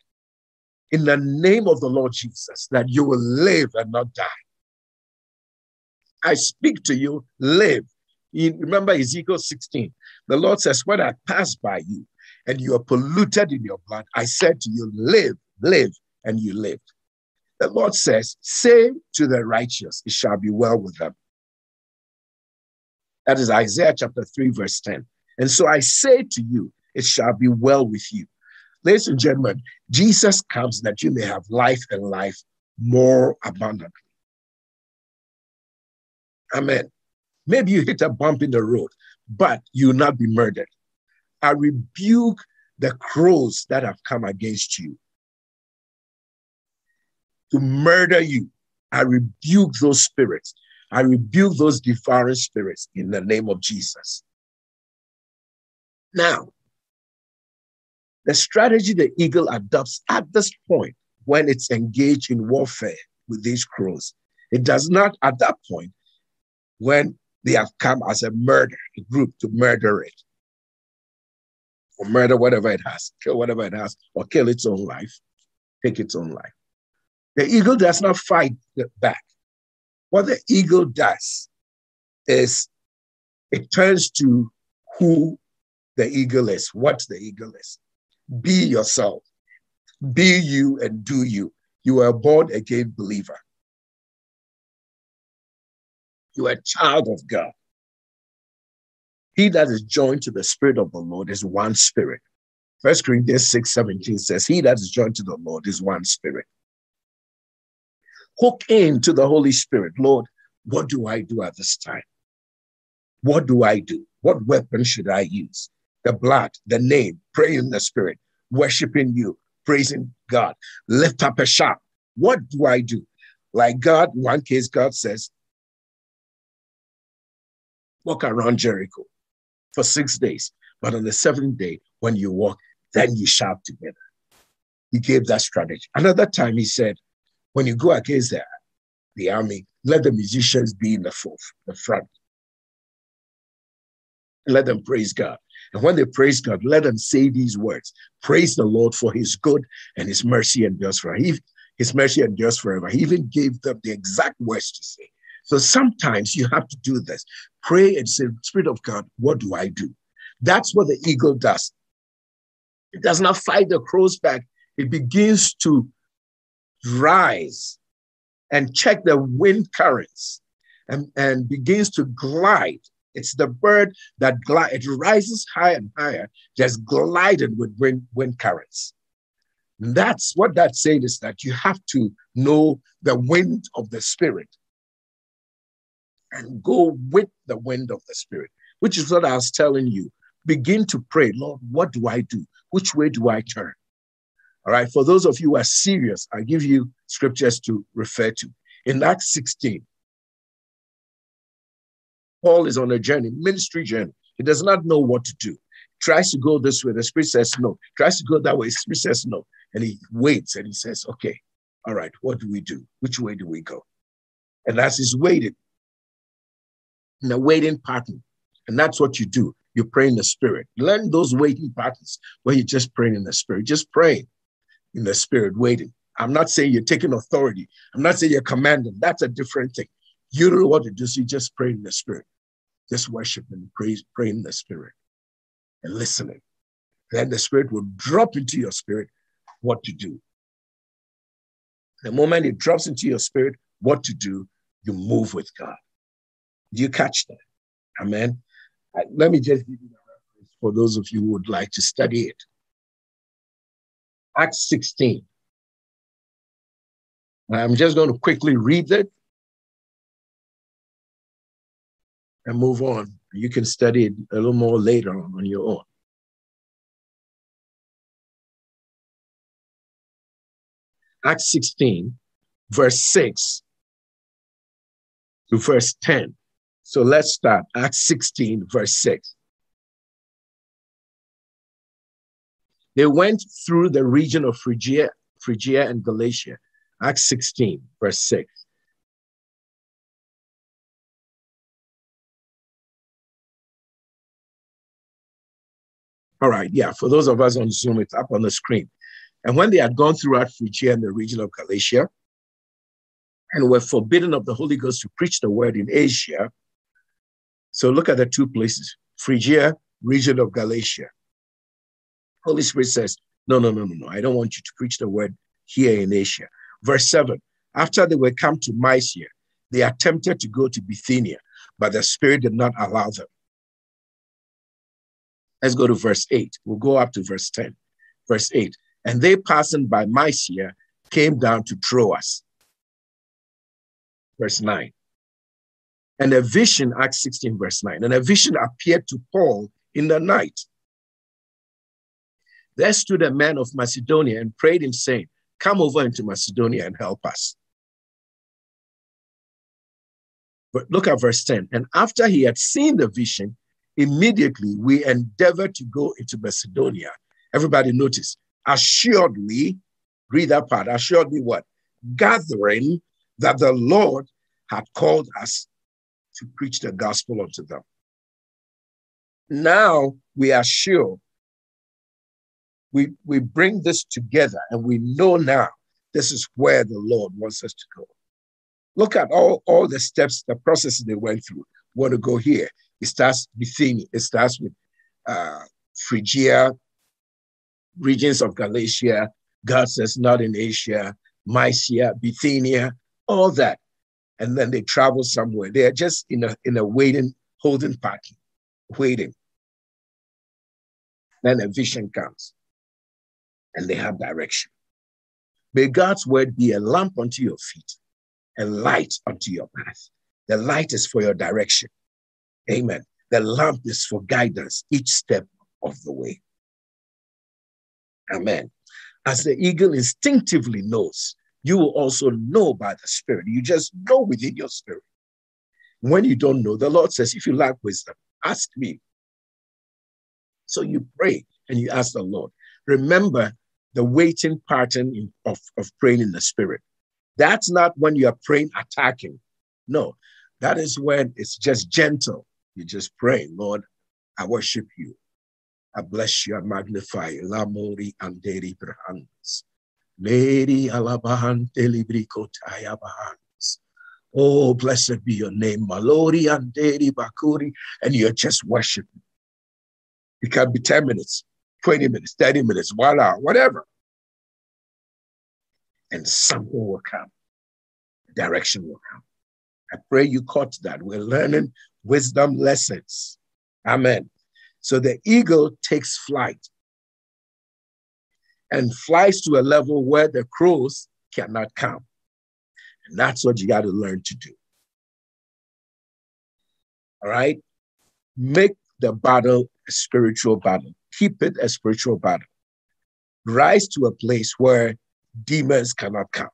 in the name of the Lord Jesus that you will live and not die. I speak to you, live. You remember Ezekiel 16. The Lord says, When I pass by you and you are polluted in your blood, I said to you, Live, live, and you lived. The Lord says, Say to the righteous, It shall be well with them. That is Isaiah chapter 3, verse 10. And so I say to you, It shall be well with you. Ladies and gentlemen, Jesus comes that you may have life and life more abundantly. Amen. Maybe you hit a bump in the road but you will not be murdered. I rebuke the crows that have come against you to murder you. I rebuke those spirits. I rebuke those devouring spirits in the name of Jesus. Now, the strategy the eagle adopts at this point when it's engaged in warfare with these crows, it does not at that point when they have come as a murder, a group to murder it. Or murder whatever it has, kill whatever it has, or kill its own life, take its own life. The eagle does not fight back. What the eagle does is it turns to who the eagle is, what the eagle is. Be yourself. Be you and do you. You are a born again believer. You are a child of God. He that is joined to the Spirit of the Lord is one spirit. First Corinthians 6 17 says, He that is joined to the Lord is one spirit. Hook in to the Holy Spirit. Lord, what do I do at this time? What do I do? What weapon should I use? The blood, the name, pray in the Spirit, worshiping you, praising God, lift up a shout. What do I do? Like God, one case, God says, walk around Jericho for six days. But on the seventh day, when you walk, then you shout together. He gave that strategy. Another time he said, when you go against the, the army, let the musicians be in the, fourth, the front. Let them praise God. And when they praise God, let them say these words Praise the Lord for his good and his mercy endures forever. He, his mercy endures forever. He even gave them the exact words to say. So sometimes you have to do this. Pray and say, Spirit of God, what do I do? That's what the eagle does. It does not fight the crows back. It begins to rise and check the wind currents and, and begins to glide. It's the bird that glide, it rises higher and higher, just gliding with wind, wind currents. That's what that's saying is that you have to know the wind of the Spirit and go with the wind of the Spirit, which is what I was telling you. Begin to pray, Lord, what do I do? Which way do I turn? All right, for those of you who are serious, I give you scriptures to refer to. In Acts 16, Paul is on a journey, ministry journey. He does not know what to do. Tries to go this way, the Spirit says no. Tries to go that way, the Spirit says no. And he waits and he says, okay, all right, what do we do? Which way do we go? And as he's waiting, in a waiting pattern, and that's what you do. You pray in the spirit. Learn those waiting patterns where you're just praying in the spirit, just praying in the spirit, waiting. I'm not saying you're taking authority. I'm not saying you're commanding. That's a different thing. You don't know what to do, so you just pray in the spirit. Just worship and praise, pray in the spirit and listening. Then the spirit will drop into your spirit what to do. The moment it drops into your spirit what to do, you move with God. Do you catch that? Amen. Let me just give you the reference for those of you who would like to study it. Acts 16. I'm just going to quickly read it and move on. You can study it a little more later on, on your own. Acts 16, verse 6 to verse 10. So let's start. Acts 16, verse 6. They went through the region of Phrygia, Phrygia and Galatia. Acts 16, verse 6. All right, yeah, for those of us on Zoom, it's up on the screen. And when they had gone throughout Phrygia and the region of Galatia, and were forbidden of the Holy Ghost to preach the word in Asia. So look at the two places Phrygia, region of Galatia. Holy Spirit says, No, no, no, no, no. I don't want you to preach the word here in Asia. Verse 7 After they were come to Mysia, they attempted to go to Bithynia, but the Spirit did not allow them. Let's go to verse 8. We'll go up to verse 10. Verse 8. And they passing by Mysia came down to Troas verse 9. And a vision, Acts 16, verse 9, and a vision appeared to Paul in the night. There stood a man of Macedonia and prayed him, saying, Come over into Macedonia and help us. But look at verse 10. And after he had seen the vision, immediately we endeavored to go into Macedonia. Everybody notice, assuredly, read that part, assuredly what? Gathering that the Lord had called us to preach the gospel unto them. Now we are sure we, we bring this together and we know now this is where the Lord wants us to go. Look at all, all the steps, the processes they went through. Want to go here? It starts Bithynia, it starts with uh, Phrygia, regions of Galatia. God says, not in Asia, Mysia, Bithynia, all that. And then they travel somewhere. They are just in a in a waiting, holding pattern, waiting. Then a vision comes and they have direction. May God's word be a lamp unto your feet, a light unto your path. The light is for your direction. Amen. The lamp is for guidance each step of the way. Amen. As the eagle instinctively knows you will also know by the Spirit. You just know within your spirit. When you don't know, the Lord says, if you lack wisdom, ask me. So you pray and you ask the Lord. Remember the waiting pattern of, of praying in the Spirit. That's not when you are praying attacking. No, that is when it's just gentle. You just pray, Lord, I worship you. I bless you. I magnify you. Lamori anderi brahans. Lady Alabahante Librico Tayabahans. Oh, blessed be your name, Malori and Dedi Bakuri, and you're just worshiping. It can be 10 minutes, 20 minutes, 30 minutes, one hour, whatever. And something will come. Direction will come. I pray you caught that. We're learning wisdom lessons. Amen. So the eagle takes flight and flies to a level where the crows cannot come. And that's what you got to learn to do. All right? Make the battle a spiritual battle, keep it a spiritual battle. Rise to a place where demons cannot come.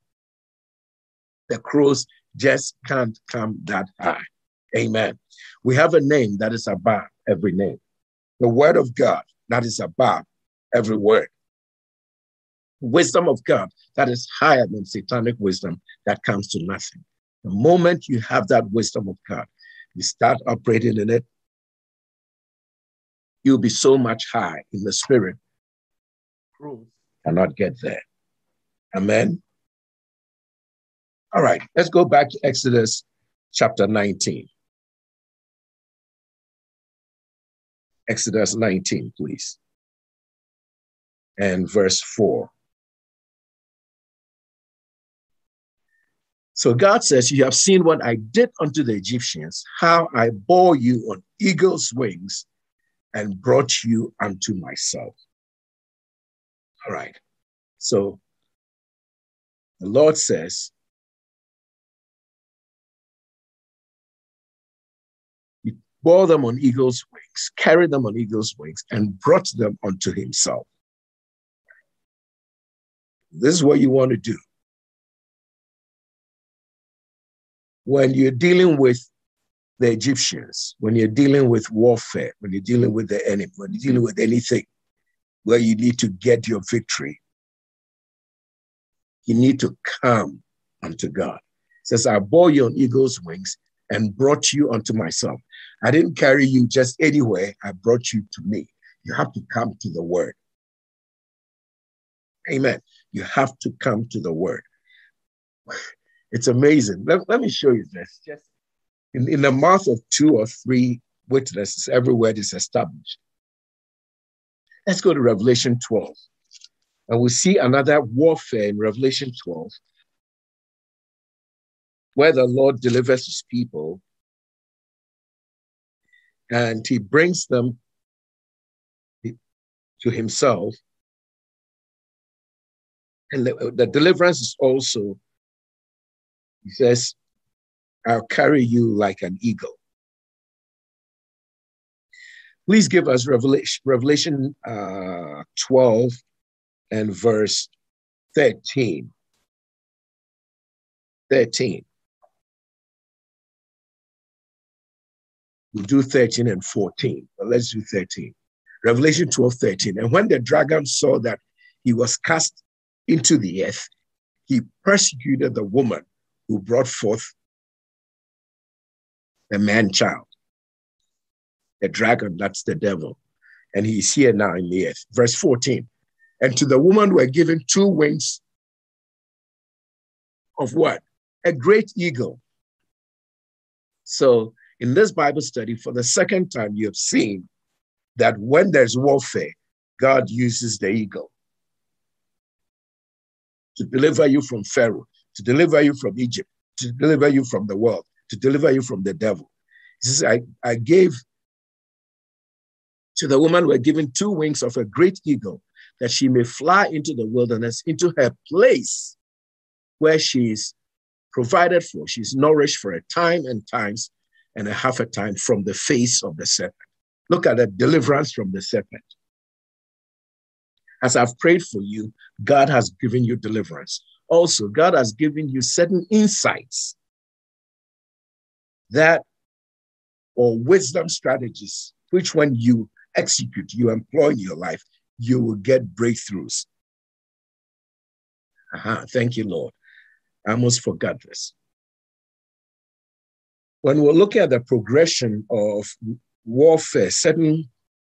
The crows just can't come that high. Amen. We have a name that is above every name. The word of God that is above every word. Wisdom of God that is higher than satanic wisdom that comes to nothing. The moment you have that wisdom of God, you start operating in it, you'll be so much high in the spirit. Truth cannot get there. Amen. All right, let's go back to Exodus chapter 19. Exodus 19, please. And verse 4. So God says, You have seen what I did unto the Egyptians, how I bore you on eagle's wings and brought you unto myself. All right. So the Lord says, He bore them on eagle's wings, carried them on eagle's wings, and brought them unto himself. This is what you want to do. When you're dealing with the Egyptians, when you're dealing with warfare, when you're dealing with the enemy, when you're dealing with anything where you need to get your victory, you need to come unto God. It says, I bore you on eagle's wings and brought you unto myself. I didn't carry you just anywhere. I brought you to me. You have to come to the word. Amen. You have to come to the word. It's amazing. Let, let me show you this. Just in, in the mouth of two or three witnesses, every word is established. Let's go to Revelation 12. And we see another warfare in Revelation 12 where the Lord delivers his people and he brings them to himself. And the, the deliverance is also, he says, I'll carry you like an eagle. Please give us Revelation, Revelation uh, 12 and verse 13. 13. We'll do 13 and 14, but let's do 13. Revelation 12, 13. And when the dragon saw that he was cast into the earth, he persecuted the woman who brought forth a man child. a dragon, that's the devil. And he's here now in the earth. Verse 14. And to the woman were given two wings of what? A great eagle. So in this Bible study, for the second time, you have seen that when there's warfare, God uses the eagle to deliver you from Pharaoh, to deliver you from Egypt, to deliver you from the world, to deliver you from the devil. He says, I, I gave to the woman were given two wings of a great eagle that she may fly into the wilderness, into her place where she is provided for. She's nourished for a time and times and a half a time from the face of the serpent. Look at the deliverance from the serpent. As I've prayed for you, God has given you deliverance. Also, God has given you certain insights that or wisdom strategies, which when you execute, you employ in your life, you will get breakthroughs. Uh-huh. Thank you, Lord. I almost forgot this when we're looking at the progression of warfare, certain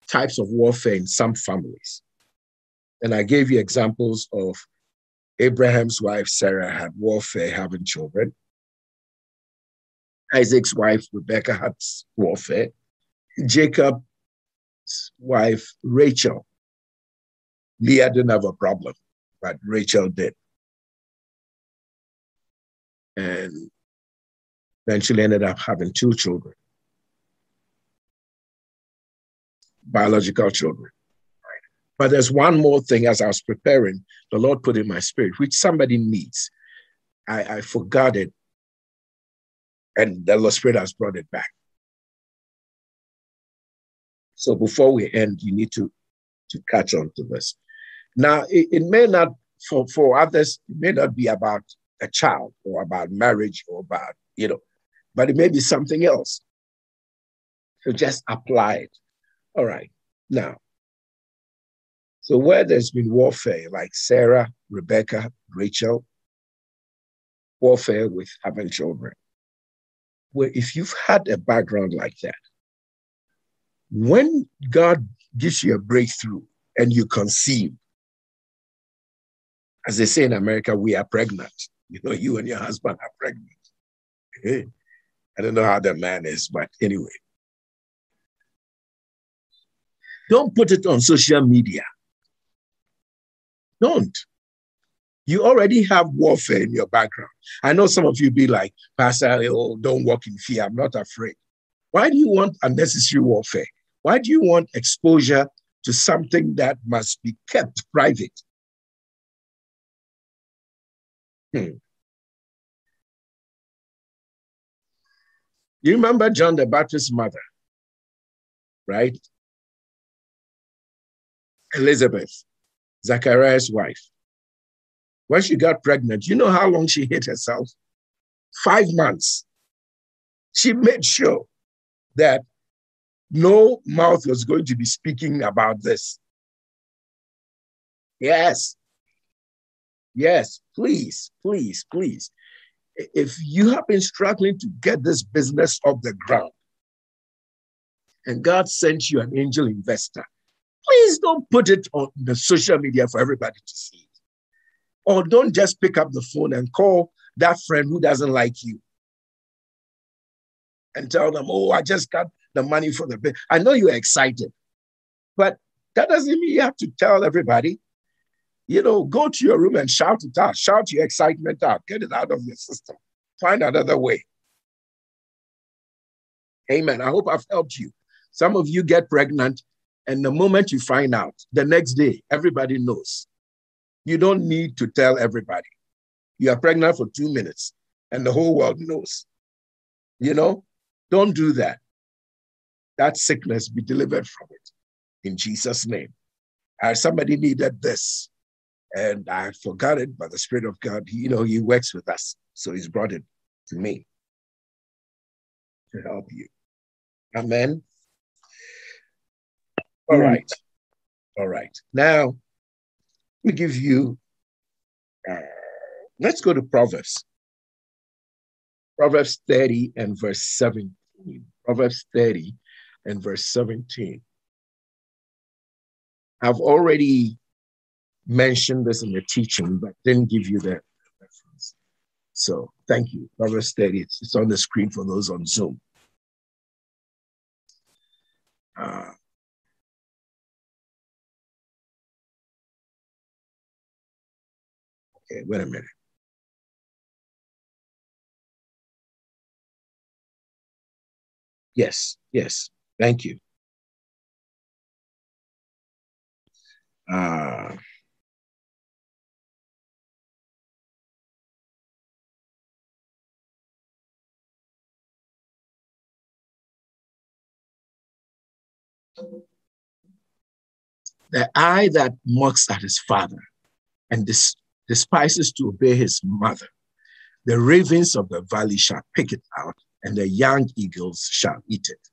types of warfare in some families, and I gave you examples of Abraham's wife Sarah had warfare having children. Isaac's wife Rebecca had warfare. Jacob's wife Rachel. Leah didn't have a problem, but Rachel did. And eventually ended up having two children, biological children. But there's one more thing as I was preparing, the Lord put in my spirit, which somebody needs. I, I forgot it. And the Lord Spirit has brought it back. So before we end, you need to, to catch on to this. Now, it, it may not, for, for others, it may not be about a child or about marriage or about, you know, but it may be something else. So just apply it. All right. Now, so where there's been warfare, like Sarah, Rebecca, Rachel, warfare with having children, where if you've had a background like that, when God gives you a breakthrough and you conceive, as they say in America, we are pregnant. You know, you and your husband are pregnant. Eh? I don't know how that man is, but anyway. Don't put it on social media. Don't. You already have warfare in your background. I know some of you be like, Pastor, oh, don't walk in fear. I'm not afraid. Why do you want unnecessary warfare? Why do you want exposure to something that must be kept private? Hmm. You remember John the Baptist's mother, right? Elizabeth, Zachariah's wife. When she got pregnant, you know how long she hid herself? Five months. She made sure that no mouth was going to be speaking about this. Yes. Yes, please, please, please if you have been struggling to get this business off the ground and God sent you an angel investor, please don't put it on the social media for everybody to see. Or don't just pick up the phone and call that friend who doesn't like you and tell them, oh, I just got the money for the bill. I know you're excited, but that doesn't mean you have to tell everybody you know, go to your room and shout it out, shout your excitement out, get it out of your system, find another way. Amen. I hope I've helped you. Some of you get pregnant, and the moment you find out, the next day, everybody knows. You don't need to tell everybody. You are pregnant for two minutes, and the whole world knows. You know, don't do that. That sickness be delivered from it in Jesus' name. Uh, somebody needed this and I forgot it, but the Spirit of God, you know, He works with us. So He's brought it to me to help you. Amen. All right. All right. Now, let me give you, uh, let's go to Proverbs. Proverbs 30 and verse 17. Proverbs 30 and verse 17. I've already mentioned this in the teaching, but didn't give you the reference. So thank you. Proverbs 30, it's, it's on the screen for those on Zoom. Uh, okay, wait a minute. Yes, yes, thank you. Uh, The eye that mocks at his father and dis- despises to obey his mother, the ravens of the valley shall pick it out, and the young eagles shall eat it.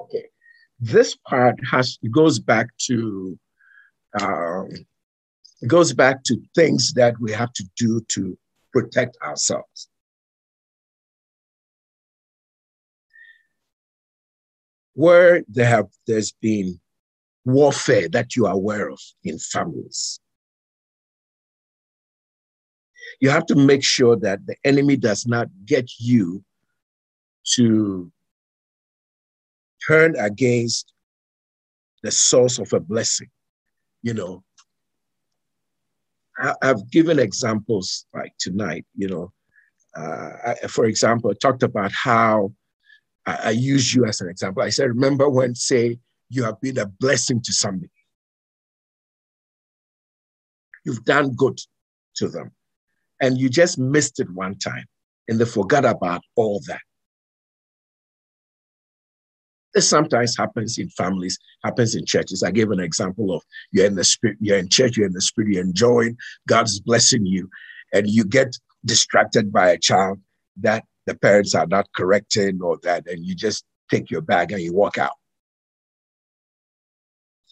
Okay, this part has goes back to um, it goes back to things that we have to do to protect ourselves. where there have there's been warfare that you are aware of in families. You have to make sure that the enemy does not get you to turn against the source of a blessing. You know, I, have given examples like tonight, you know. Uh, I, for example, I talked about how I, I use you as an example. I said, remember when, say, you have been a blessing to somebody, You've done good to them. And you just missed it one time and they forgot about all that. This sometimes happens in families, happens in churches. I gave an example of you're in the spirit, you're in church, you're in the spirit, you're enjoying, God's blessing you, and you get distracted by a child that the parents are not correcting or that, and you just take your bag and you walk out.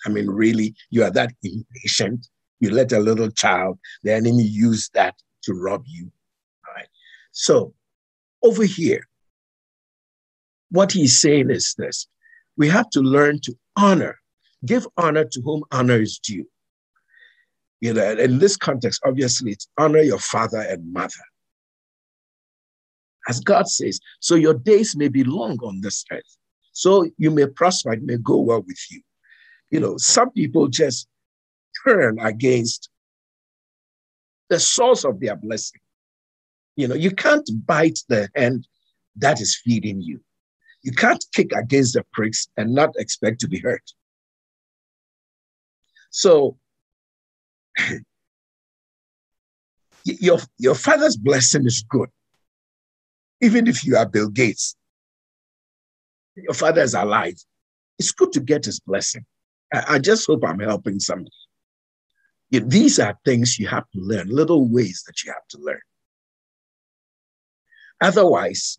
I mean, really, you are that impatient. You let a little child, the enemy use that to rob you. All right. So over here, what he's saying is this we have to learn to honor, give honor to whom honor is due. You know, in this context, obviously, it's honor your father and mother. As God says, so your days may be long on this earth. So you may prosper, it may go well with you. You know, some people just turn against the source of their blessing. You know, you can't bite the hand that is feeding you. You can't kick against the pricks and not expect to be hurt. So, <laughs> your, your father's blessing is good. Even if you are Bill Gates, your father is alive. It's good to get his blessing. I, I just hope I'm helping somebody. These are things you have to learn, little ways that you have to learn. Otherwise,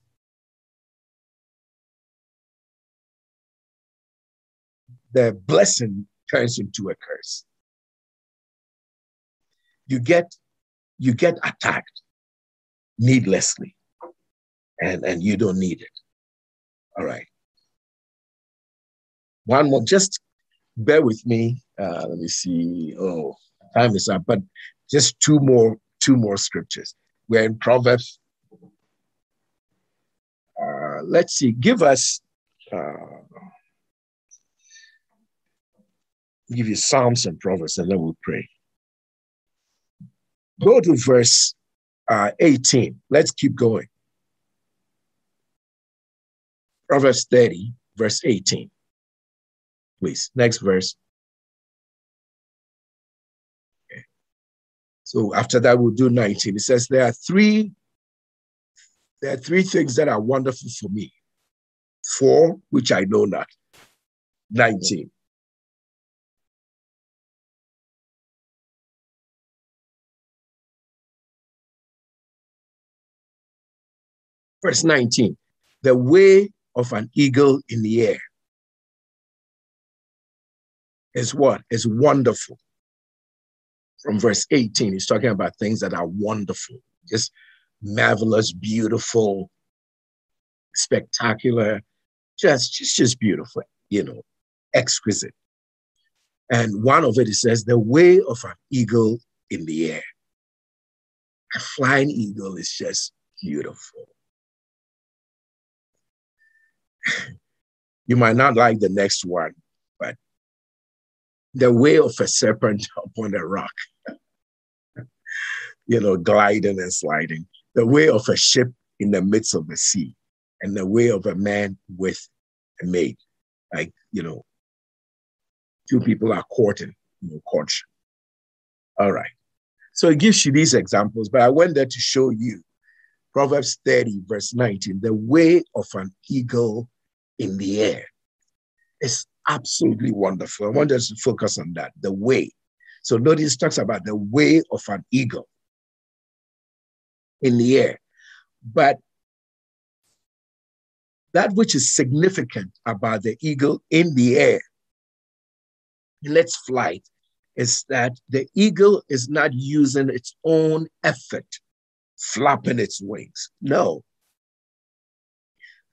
the blessing turns into a curse. You get you get attacked needlessly, and and you don't need it. All right. One more, just bear with me. Uh, let me see. Oh, time is up, but just two more two more scriptures. We're in Proverbs. Uh, let's see. Give us. Uh, give you Psalms and Proverbs, and then we'll pray. Go to verse uh, 18. Let's keep going. Proverbs 30, verse 18. Please, next verse. So after that, we'll do 19. It says, There are three, there are three things that are wonderful for me. Four, which I know not. 19. Verse 19 the way of an eagle in the air is what? Is wonderful. From verse 18, he's talking about things that are wonderful, just marvelous, beautiful, spectacular, just, just, just beautiful, you know, exquisite. And one of it, it says, the way of an eagle in the air. A flying eagle is just beautiful. you might not like the next one, but the way of a serpent <laughs> upon a rock, you know, gliding and sliding, the way of a ship in the midst of the sea, and the way of a man with a maid. Like, you know, two people are courting, you know, courtship. All right. So it gives you these examples, but I went there to show you Proverbs 30, verse 19, the way of an eagle in the air. It's absolutely wonderful. I want us to focus on that, the way. So notice talks about the way of an eagle in the air. But that which is significant about the eagle in the air in its flight is that the eagle is not using its own effort flapping its wings. No.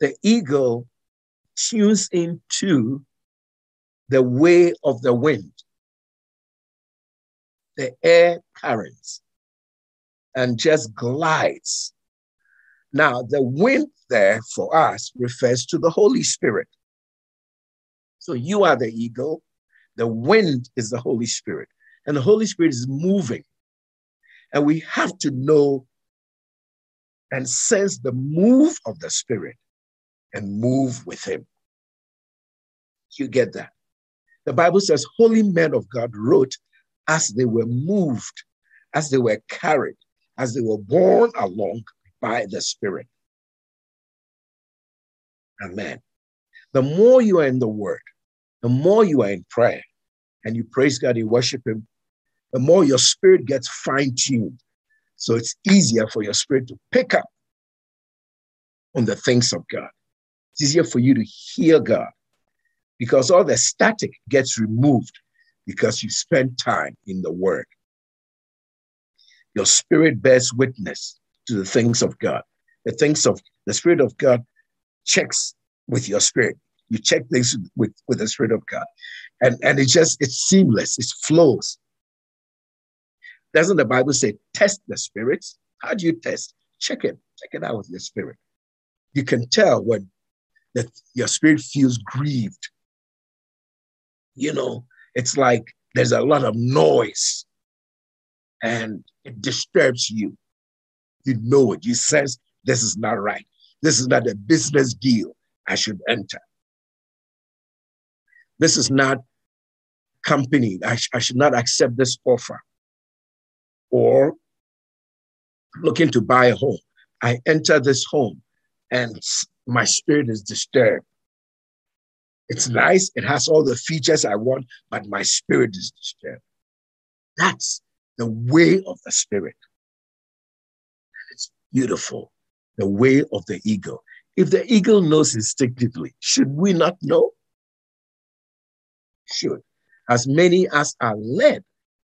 The eagle tunes into the way of the wind, the air currents, and just glides. Now, the wind there for us refers to the Holy Spirit. So you are the eagle, the wind is the Holy Spirit, and the Holy Spirit is moving. And we have to know and sense the move of the Spirit and move with Him. You get that? The Bible says, Holy men of God wrote as they were moved as they were carried, as they were borne along by the Spirit. Amen. The more you are in the Word, the more you are in prayer, and you praise God, you worship Him, the more your spirit gets fine tuned. So it's easier for your spirit to pick up on the things of God. It's easier for you to hear God because all the static gets removed because you spend time in the Word. Your spirit bears witness to the things of God. The things of the Spirit of God checks with your spirit. You check things with, with the Spirit of God. And, and it just, it's seamless, it flows. Doesn't the Bible say test the spirits? How do you test? Check it. Check it out with your spirit. You can tell when that your spirit feels grieved. You know, it's like there's a lot of noise and it disturbs you. You know it. You sense this is not right. This is not a business deal I should enter. This is not company. I, sh- I should not accept this offer. Or looking to buy a home. I enter this home and my spirit is disturbed. It's nice, it has all the features I want, but my spirit is disturbed. That's the way of the spirit. It's beautiful, the way of the eagle. If the eagle knows instinctively, should we not know? Should. As many as are led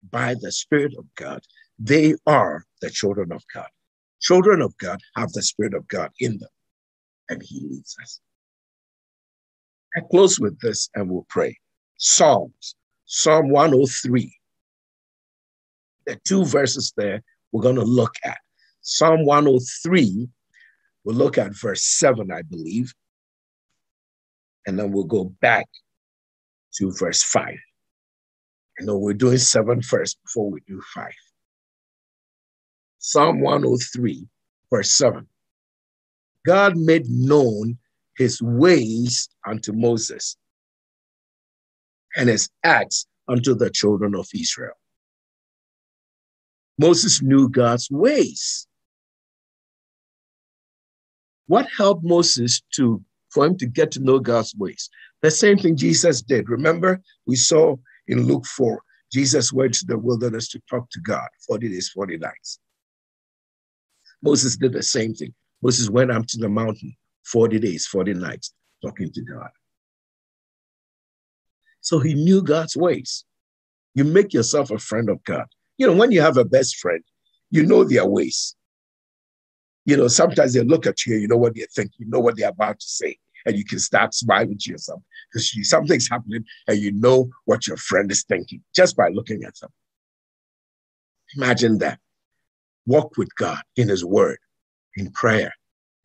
by the Spirit of God, they are the children of God. Children of God have the Spirit of God in them, and He leads us. I close with this and we'll pray. Psalms, Psalm 103. There are two verses there we're going to look at. Psalm 103, we'll look at verse 7, I believe. And then we'll go back to verse 5. I know we're doing seven first before we do five. Psalm 103, verse 7. God made known his ways unto Moses and his acts unto the children of Israel. Moses knew God's ways. What helped Moses to for him to get to know God's ways? The same thing Jesus did. Remember, we saw in Luke 4, Jesus went to the wilderness to talk to God 40 days, 40 nights. Moses did the same thing. Moses went up to the mountain 40 days, 40 nights, talking to God. So he knew God's ways. You make yourself a friend of God. You know, when you have a best friend, you know their ways. You know, sometimes they look at you, you know what they think, you know what they're about to say and you can start smiling to yourself because you, something's happening and you know what your friend is thinking just by looking at them. Imagine that. Walk with God in His Word, in prayer,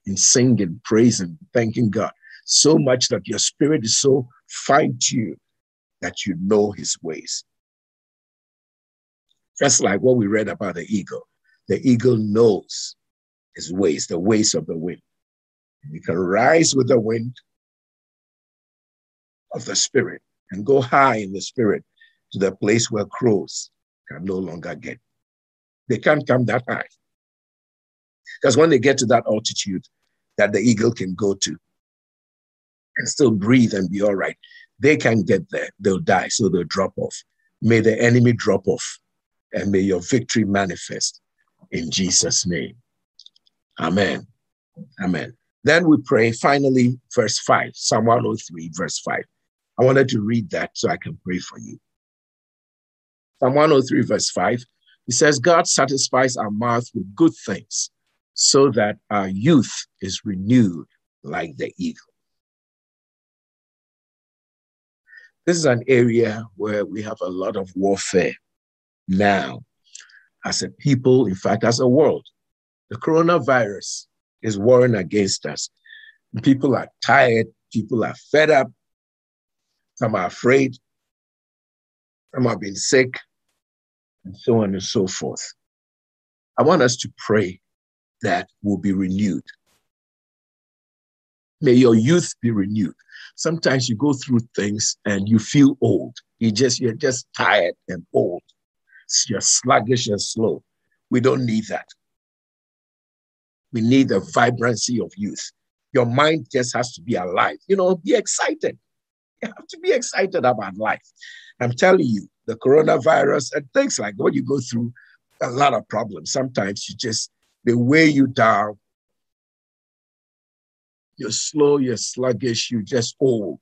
in singing, praising, thanking God so much that your spirit is so fine tuned that you know His ways. Just like what we read about the eagle. The eagle knows his ways, the ways of the wind. You can rise with the wind of the spirit and go high in the spirit to the place where crows can no longer get. They can't come that high. Because when they get to that altitude that the eagle can go to and still breathe and be all right, they can get there. They'll die, so they'll drop off. May the enemy drop off and may your victory manifest in Jesus' name. Amen. Amen. Then we pray, finally, verse 5, Psalm 103, verse 5. I wanted to read that so I can pray for you. Psalm 103, verse 5, it says, God satisfies our mouth with good things so that our youth is renewed like the eagle. This is an area where we have a lot of warfare now as a people, in fact, as a world. The coronavirus is warring against us. People are tired, people are fed up, some are afraid, some have been sick, and so on and so forth. I want us to pray that will be renewed. May your youth be renewed. Sometimes you go through things and you feel old. You just you're just tired and old. You're sluggish and slow. We don't need that. We need the vibrancy of youth. Your mind just has to be alive. You know, be excited. You have to be excited about life. I'm telling you, the coronavirus and things like what you go through, a lot of problems. Sometimes you just, they weigh you down. You're slow, you're sluggish, you're just old.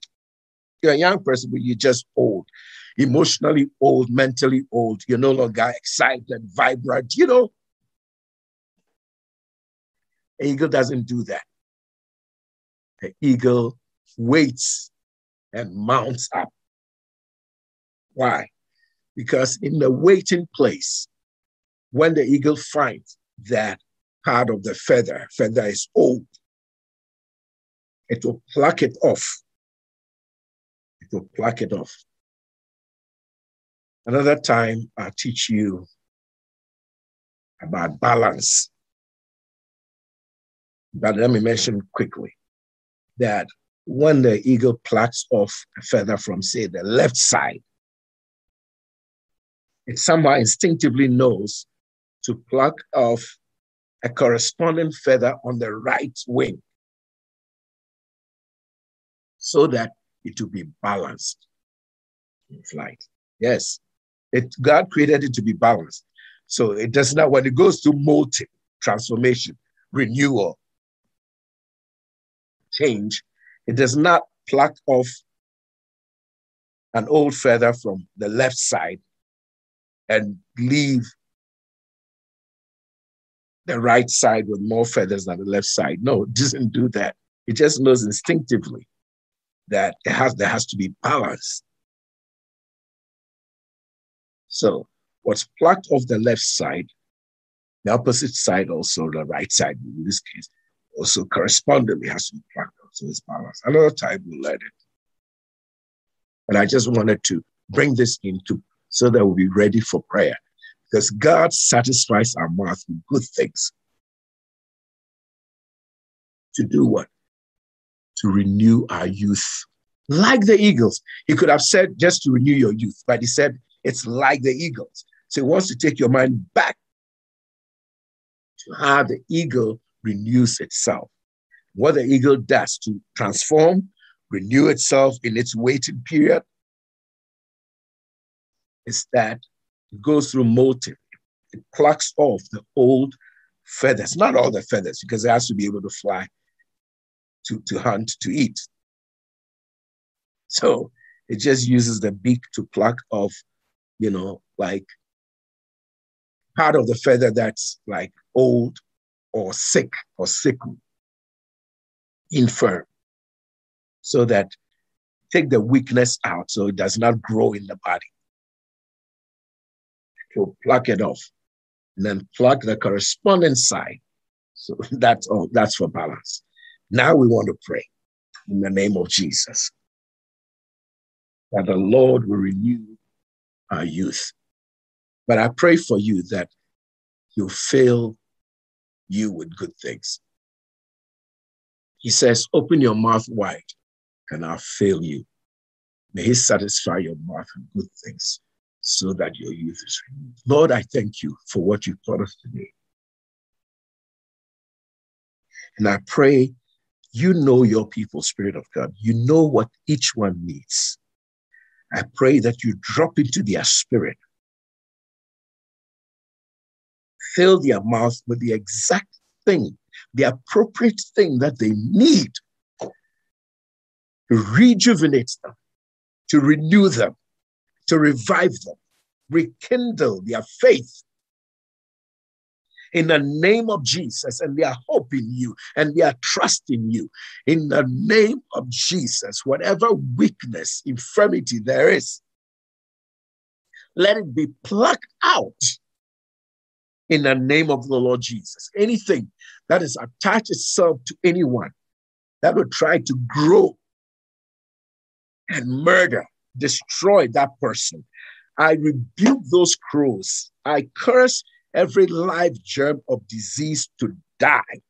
You're a young person, but you're just old, emotionally old, mentally old. You're no longer excited, vibrant, you know. An eagle doesn't do that. An eagle waits and mounts up. Why? Because in the waiting place, when the eagle finds that part of the feather, feather is old, it will pluck it off. It will pluck it off. Another time, I'll teach you about balance. But let me mention quickly that when the eagle plucks off a feather from, say, the left side, it somehow instinctively knows to pluck off a corresponding feather on the right wing so that it will be balanced in flight. Yes, it, God created it to be balanced. So it does not, when it goes to molting, transformation, renewal, change, it does not pluck off an old feather from the left side and leave the right side with more feathers than the left side. No, it doesn't do that. It just knows instinctively that it has there has to be balance. So what's plucked off the left side, the opposite side also, the right side in this case, also correspondingly has to be plucked off. So it's balanced. Another time we'll learn it. And I just wanted to bring this into so that we'll be ready for prayer. Because God satisfies our mouth with good things. To do what? To renew our youth. Like the eagles. He could have said just to renew your youth, but he said it's like the eagles. So he wants to take your mind back to how the eagle renews itself. What the eagle does to transform, renew itself in its waiting period, is that it goes through molting. It plucks off the old feathers, not all the feathers, because it has to be able to fly, to, to hunt, to eat. So it just uses the beak to pluck off, you know, like part of the feather that's like old or sick or sickly, infirm, so that take the weakness out so it does not grow in the body to pluck it off and then pluck the corresponding side. So <laughs> that's all, that's for balance. Now we want to pray in the name of Jesus that the Lord will renew our youth. But I pray for you that you'll fill you with good things. He says, Open your mouth wide and I'll fill you. May He satisfy your mouth with good things so that your youth is renewed. Lord, I thank you for what you taught us today. And I pray you know your people, Spirit of God. You know what each one needs. I pray that you drop into their spirit, fill their mouth with the exact thing, the appropriate thing that they need. To rejuvenate them, to renew them, to revive them, rekindle their faith in the name of Jesus, and they are hoping you and they are trusting you. In the name of Jesus, whatever weakness, infirmity there is, let it be plucked out in the name of the Lord Jesus. Anything that is attached itself to anyone that will try to grow and murder destroy that person. I rebuke those crows. I curse every live germ of disease to die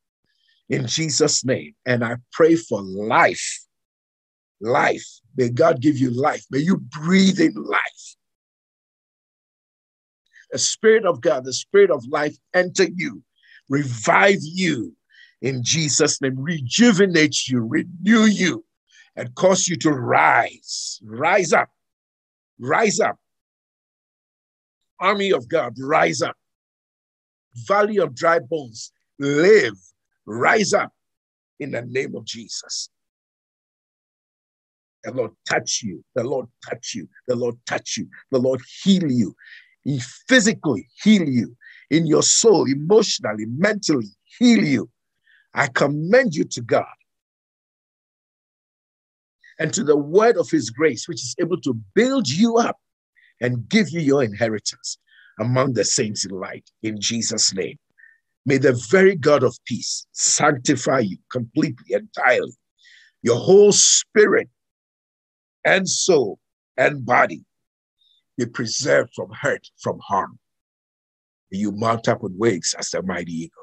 in Jesus' name. And I pray for life. Life. May God give you life. May you breathe in life. the Spirit of God, the Spirit of life enter you, revive you in Jesus' name, rejuvenate you, renew you, and cause you to rise. Rise up. Rise up. Army of God, rise up. Valley of dry bones, live. Rise up in the name of Jesus. The Lord touch you. The Lord touch you. The Lord touch you. The Lord heal you. He physically heal you in your soul, emotionally, mentally heal you. I commend you to God and to the word of his grace, which is able to build you up and give you your inheritance among the saints in light in Jesus' name. May the very God of peace sanctify you completely, entirely, your whole spirit and soul and body be preserved from hurt, from harm. You mount up with wings as the mighty eagle.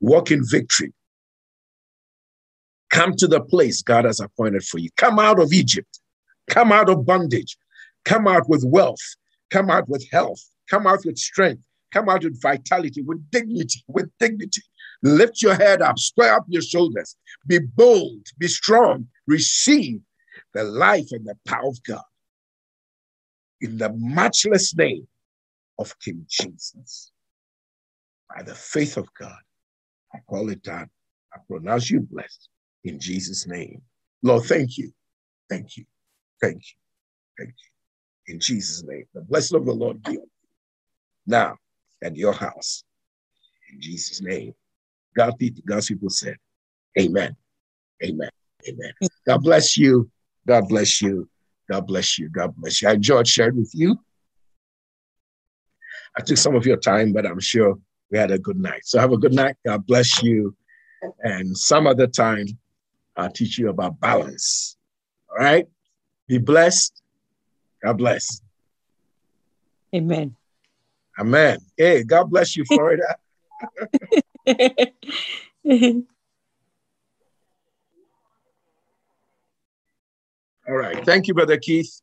Walk in victory. Come to the place God has appointed for you. Come out of Egypt. Come out of bondage. Come out with wealth. Come out with health. Come out with strength. Come out with vitality, with dignity, with dignity. Lift your head up, square up your shoulders. Be bold, be strong. Receive the life and the power of God. In the matchless name of King Jesus. By the faith of God, I call it done. I pronounce you blessed in Jesus' name. Lord, thank you. Thank you. Thank you. Thank you. In Jesus' name. The blessing of the Lord be now at your house. In Jesus' name. God, God's people said, Amen. Amen. Amen. God bless you. God bless you. God bless you. God bless you. I enjoyed sharing with you. I took some of your time, but I'm sure we had a good night. So have a good night. God bless you. And some other time, I'll teach you about balance. All right? Be blessed. God bless. Amen. Amen. Hey, God bless you, Florida. <laughs> All right. Thank you, Brother Keith.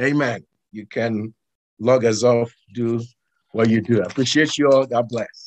Amen. You can log us off, do what you do. I appreciate you all. God bless.